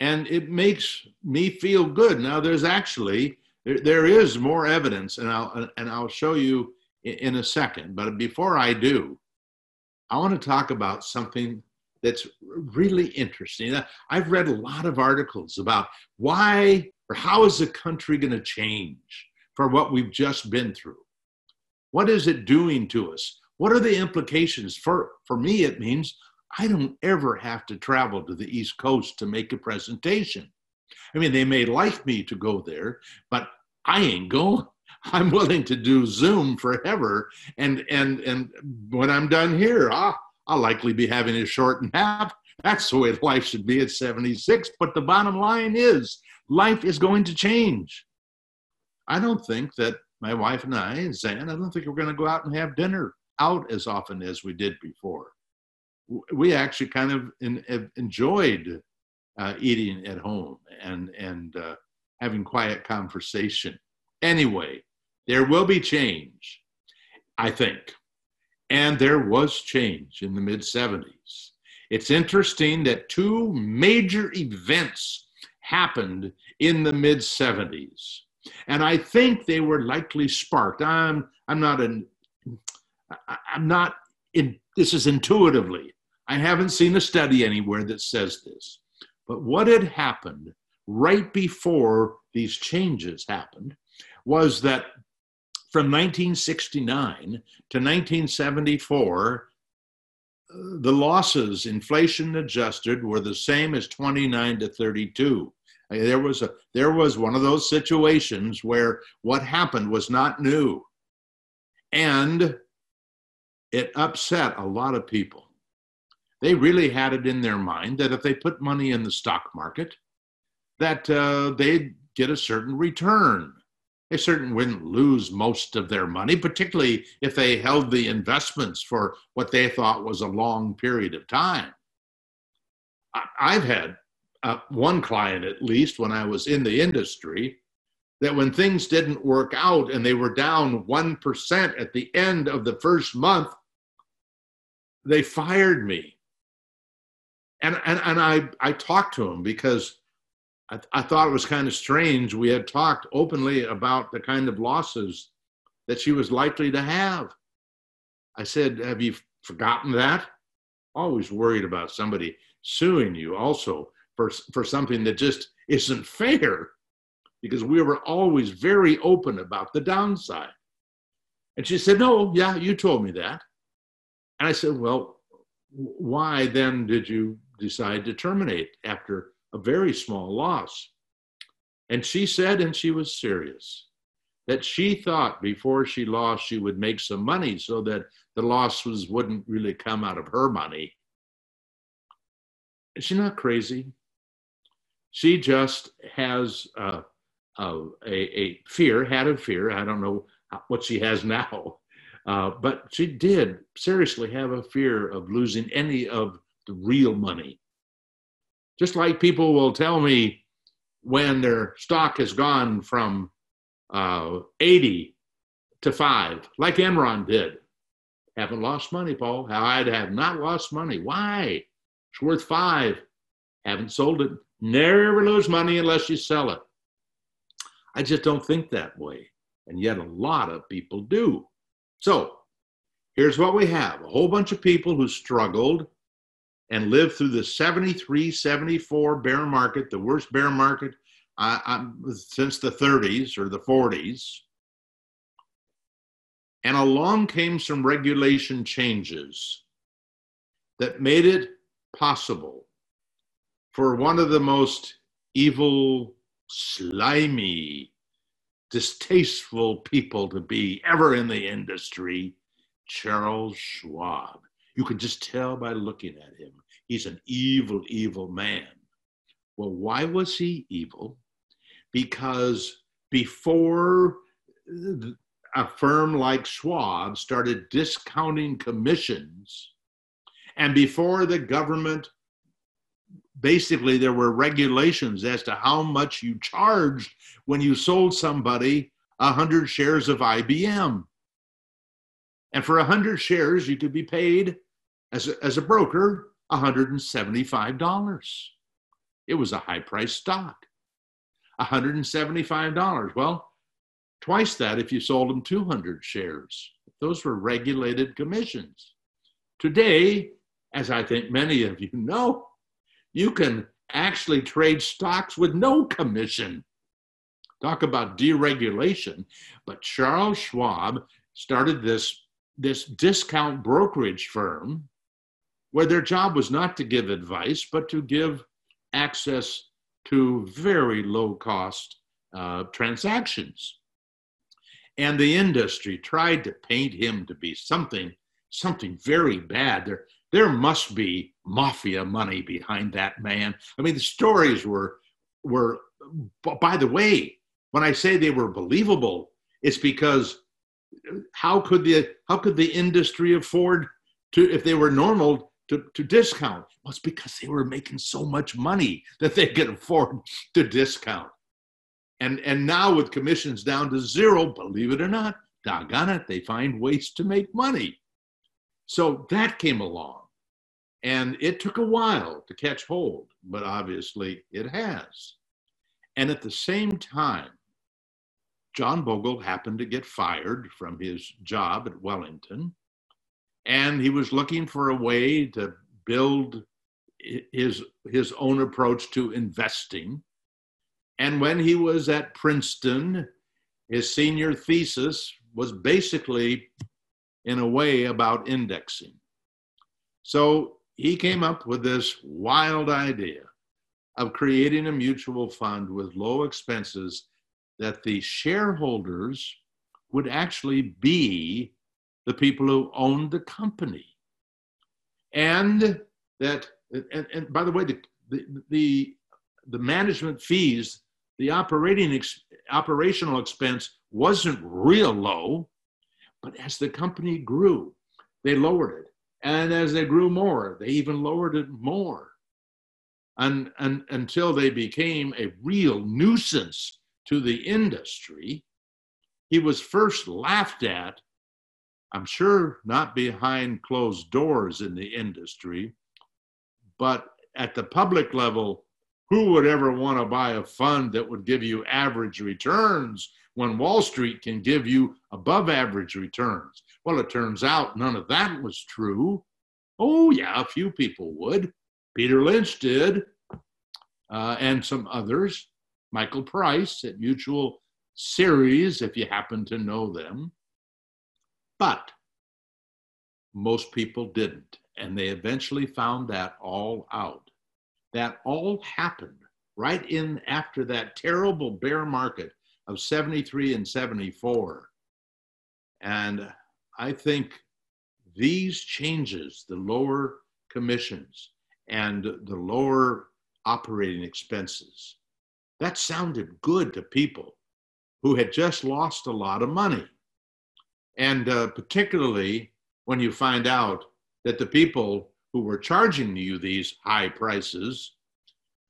And it makes me feel good. Now, there's actually, there, there is more evidence, and I'll, and I'll show you in a second. But before I do, I want to talk about something that's really interesting. I've read a lot of articles about why or how is the country going to change for what we've just been through? What is it doing to us? What are the implications? For, for me, it means I don't ever have to travel to the East Coast to make a presentation. I mean, they may like me to go there, but I ain't going. I'm willing to do Zoom forever. And and and when I'm done here, ah, I'll likely be having a short nap. That's the way life should be at 76. But the bottom line is life is going to change. I don't think that my wife and I, and Zan, I don't think we're going to go out and have dinner out as often as we did before. We actually kind of in, enjoyed uh, eating at home and and uh, having quiet conversation. Anyway, there will be change, I think. And there was change in the mid 70s. It's interesting that two major events happened in the mid 70s. And I think they were likely sparked. I'm, I'm not an, I'm not in, this is intuitively. I haven't seen a study anywhere that says this. But what had happened right before these changes happened was that from 1969 to 1974, uh, the losses, inflation adjusted, were the same as 29 to 32. There was a there was one of those situations where what happened was not new, and it upset a lot of people. They really had it in their mind that if they put money in the stock market, that uh, they'd get a certain return they certainly wouldn't lose most of their money, particularly if they held the investments for what they thought was a long period of time. I've had uh, one client, at least, when I was in the industry, that when things didn't work out and they were down 1% at the end of the first month, they fired me. And, and, and I, I talked to him because I, I thought it was kind of strange. We had talked openly about the kind of losses that she was likely to have. I said, Have you forgotten that? Always worried about somebody suing you also for, for something that just isn't fair because we were always very open about the downside. And she said, No, yeah, you told me that. And I said, Well, why then did you decide to terminate after a very small loss. And she said, and she was serious, that she thought before she lost she would make some money so that the losses wouldn't really come out of her money. Is she not crazy? She just has a, a, a fear, had a fear. I don't know what she has now, uh, but she did seriously have a fear of losing any of the real money. Just like people will tell me when their stock has gone from uh, 80 to 5, like Enron did. Haven't lost money, Paul. I'd have not lost money. Why? It's worth 5. Haven't sold it. Never lose money unless you sell it. I just don't think that way. And yet a lot of people do. So here's what we have a whole bunch of people who struggled and lived through the 73 74 bear market, the worst bear market uh, since the 30s or the 40s. And along came some regulation changes that made it possible for one of the most evil, slimy, distasteful people to be ever in the industry, Charles Schwab. You can just tell by looking at him. He's an evil, evil man. Well, why was he evil? Because before a firm like Schwab started discounting commissions, and before the government, basically, there were regulations as to how much you charged when you sold somebody 100 shares of IBM. And for 100 shares, you could be paid as a, as a broker $175. It was a high priced stock. $175. Well, twice that if you sold them 200 shares. Those were regulated commissions. Today, as I think many of you know, you can actually trade stocks with no commission. Talk about deregulation. But Charles Schwab started this, this discount brokerage firm where their job was not to give advice, but to give access to very low cost uh, transactions. And the industry tried to paint him to be something, something very bad. There, there must be mafia money behind that man. I mean, the stories were, were. By the way, when I say they were believable, it's because how could the how could the industry afford to, if they were normal, to, to discount? Well, it's because they were making so much money that they could afford to discount. And, and now with commissions down to zero, believe it or not, doggone it, they find ways to make money. So that came along. And it took a while to catch hold, but obviously it has. And at the same time, John Bogle happened to get fired from his job at Wellington and he was looking for a way to build his his own approach to investing and when he was at princeton his senior thesis was basically in a way about indexing so he came up with this wild idea of creating a mutual fund with low expenses that the shareholders would actually be the people who owned the company. And that, and, and by the way, the, the, the, the management fees, the operating ex, operational expense wasn't real low, but as the company grew, they lowered it. And as they grew more, they even lowered it more. And, and until they became a real nuisance to the industry, he was first laughed at I'm sure not behind closed doors in the industry, but at the public level, who would ever want to buy a fund that would give you average returns when Wall Street can give you above average returns? Well, it turns out none of that was true. Oh, yeah, a few people would. Peter Lynch did, uh, and some others. Michael Price at Mutual Series, if you happen to know them. But most people didn't. And they eventually found that all out. That all happened right in after that terrible bear market of 73 and 74. And I think these changes, the lower commissions and the lower operating expenses, that sounded good to people who had just lost a lot of money. And uh, particularly when you find out that the people who were charging you these high prices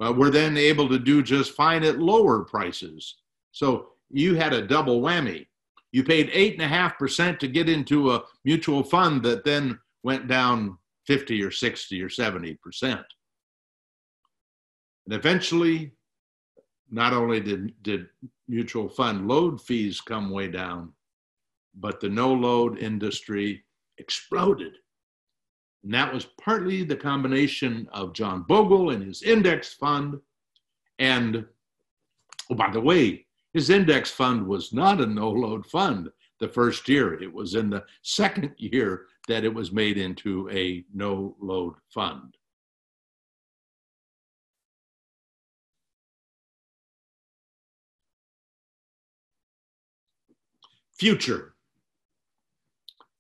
uh, were then able to do just fine at lower prices. So you had a double whammy. You paid eight and a half percent to get into a mutual fund that then went down 50 or 60 or 70 percent. And eventually, not only did, did mutual fund load fees come way down, but the no load industry exploded. And that was partly the combination of John Bogle and his index fund. And oh, by the way, his index fund was not a no load fund the first year. It was in the second year that it was made into a no load fund. Future.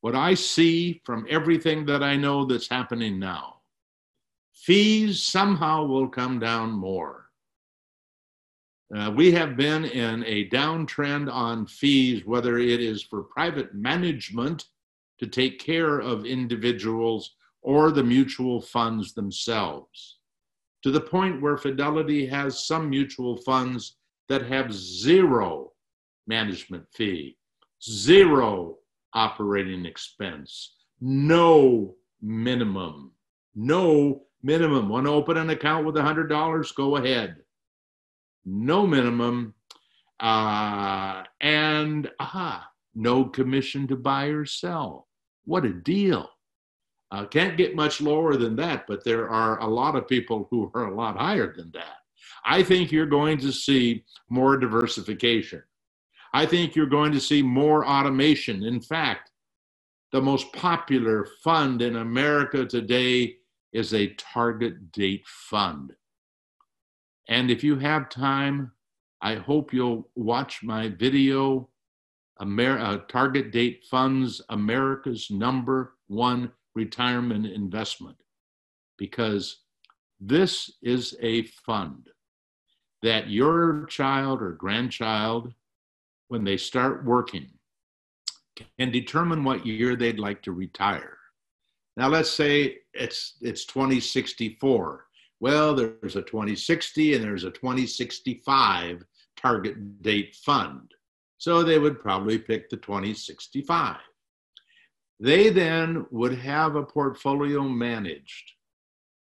What I see from everything that I know that's happening now, fees somehow will come down more. Uh, we have been in a downtrend on fees, whether it is for private management to take care of individuals or the mutual funds themselves, to the point where Fidelity has some mutual funds that have zero management fee, zero operating expense, no minimum, no minimum. Want to open an account with $100? Go ahead no minimum, uh, and aha, no commission to buy or sell. What a deal. Uh, can't get much lower than that, but there are a lot of people who are a lot higher than that. I think you're going to see more diversification. I think you're going to see more automation. In fact, the most popular fund in America today is a target date fund. And if you have time, I hope you'll watch my video, Amer- uh, Target Date Funds America's Number One Retirement Investment, because this is a fund that your child or grandchild, when they start working, can determine what year they'd like to retire. Now, let's say it's, it's 2064 well, there's a 2060 and there's a 2065 target date fund. So they would probably pick the 2065. They then would have a portfolio managed,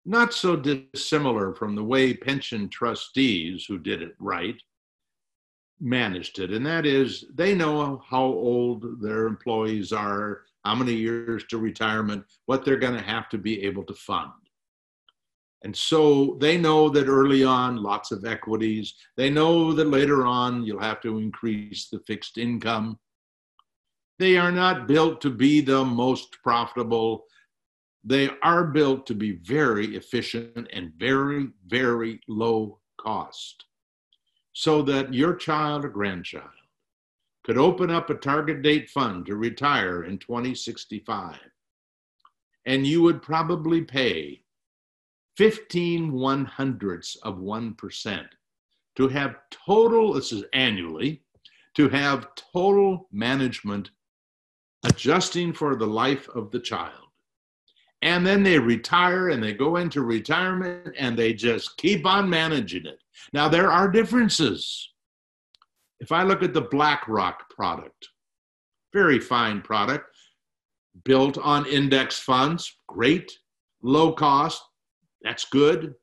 not so dissimilar from the way pension trustees who did it right managed it. And that is, they know how old their employees are, how many years to retirement, what they're going to have to be able to fund. And so they know that early on, lots of equities. They know that later on, you'll have to increase the fixed income. They are not built to be the most profitable. They are built to be very efficient and very, very low cost. So that your child or grandchild could open up a target date fund to retire in 2065. And you would probably pay 15 one hundredths of 1%. To have total, this is annually, to have total management adjusting for the life of the child. And then they retire and they go into retirement and they just keep on managing it. Now, there are differences. If I look at the BlackRock product, very fine product, built on index funds, great, low cost, that's good.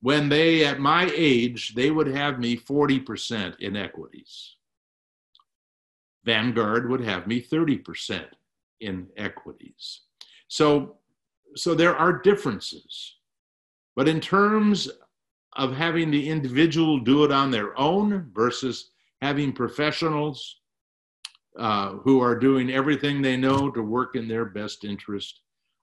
When they, at my age, they would have me 40% in equities. Vanguard would have me 30% in equities. So, so there are differences. But in terms of having the individual do it on their own versus having professionals uh, who are doing everything they know to work in their best interest,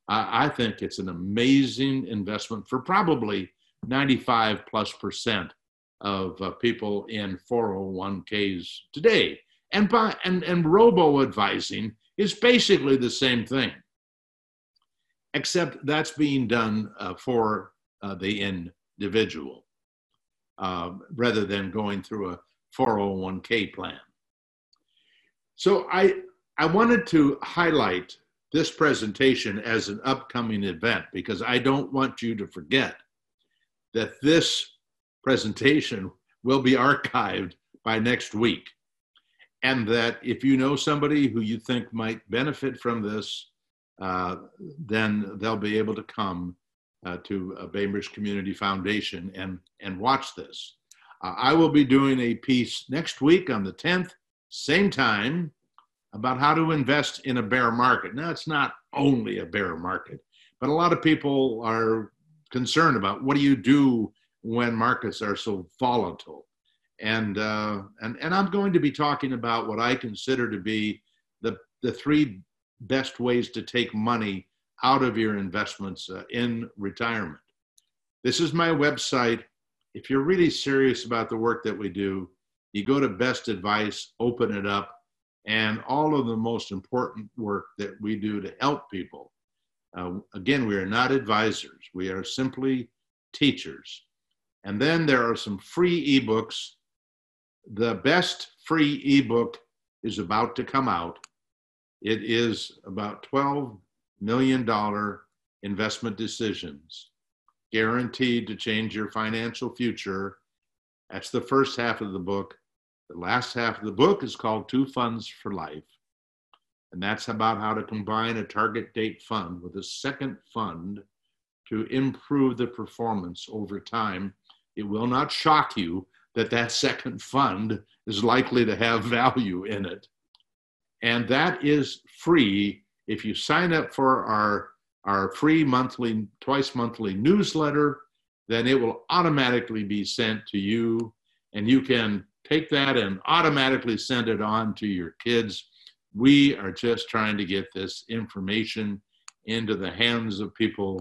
I, I think it's an amazing investment for probably 95 plus percent of uh, people in 401ks today. And, by, and, and robo advising is basically the same thing, except that's being done uh, for uh, the individual uh, rather than going through a 401k plan. So I, I wanted to highlight this presentation as an upcoming event because I don't want you to forget that this presentation will be archived by next week. And that if you know somebody who you think might benefit from this, uh, then they'll be able to come uh, to a Bainbridge Community Foundation and, and watch this. Uh, I will be doing a piece next week on the 10th, same time, about how to invest in a bear market. Now, it's not only a bear market, but a lot of people are concerned about what do you do when markets are so volatile. And, uh, and, and I'm going to be talking about what I consider to be the, the three best ways to take money out of your investments uh, in retirement. This is my website. If you're really serious about the work that we do, you go to Best Advice, open it up, and all of the most important work that we do to help people. Uh, again, we are not advisors, we are simply teachers. And then there are some free ebooks. The best free ebook is about to come out. It is about $12 million investment decisions guaranteed to change your financial future. That's the first half of the book. The last half of the book is called Two Funds for Life. And that's about how to combine a target date fund with a second fund to improve the performance over time. It will not shock you that that second fund is likely to have value in it. And that is free if you sign up for our, our free monthly, twice monthly newsletter, then it will automatically be sent to you and you can take that and automatically send it on to your kids. We are just trying to get this information into the hands of people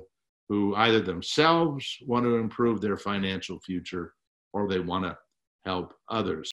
who either themselves want to improve their financial future or they want to help others.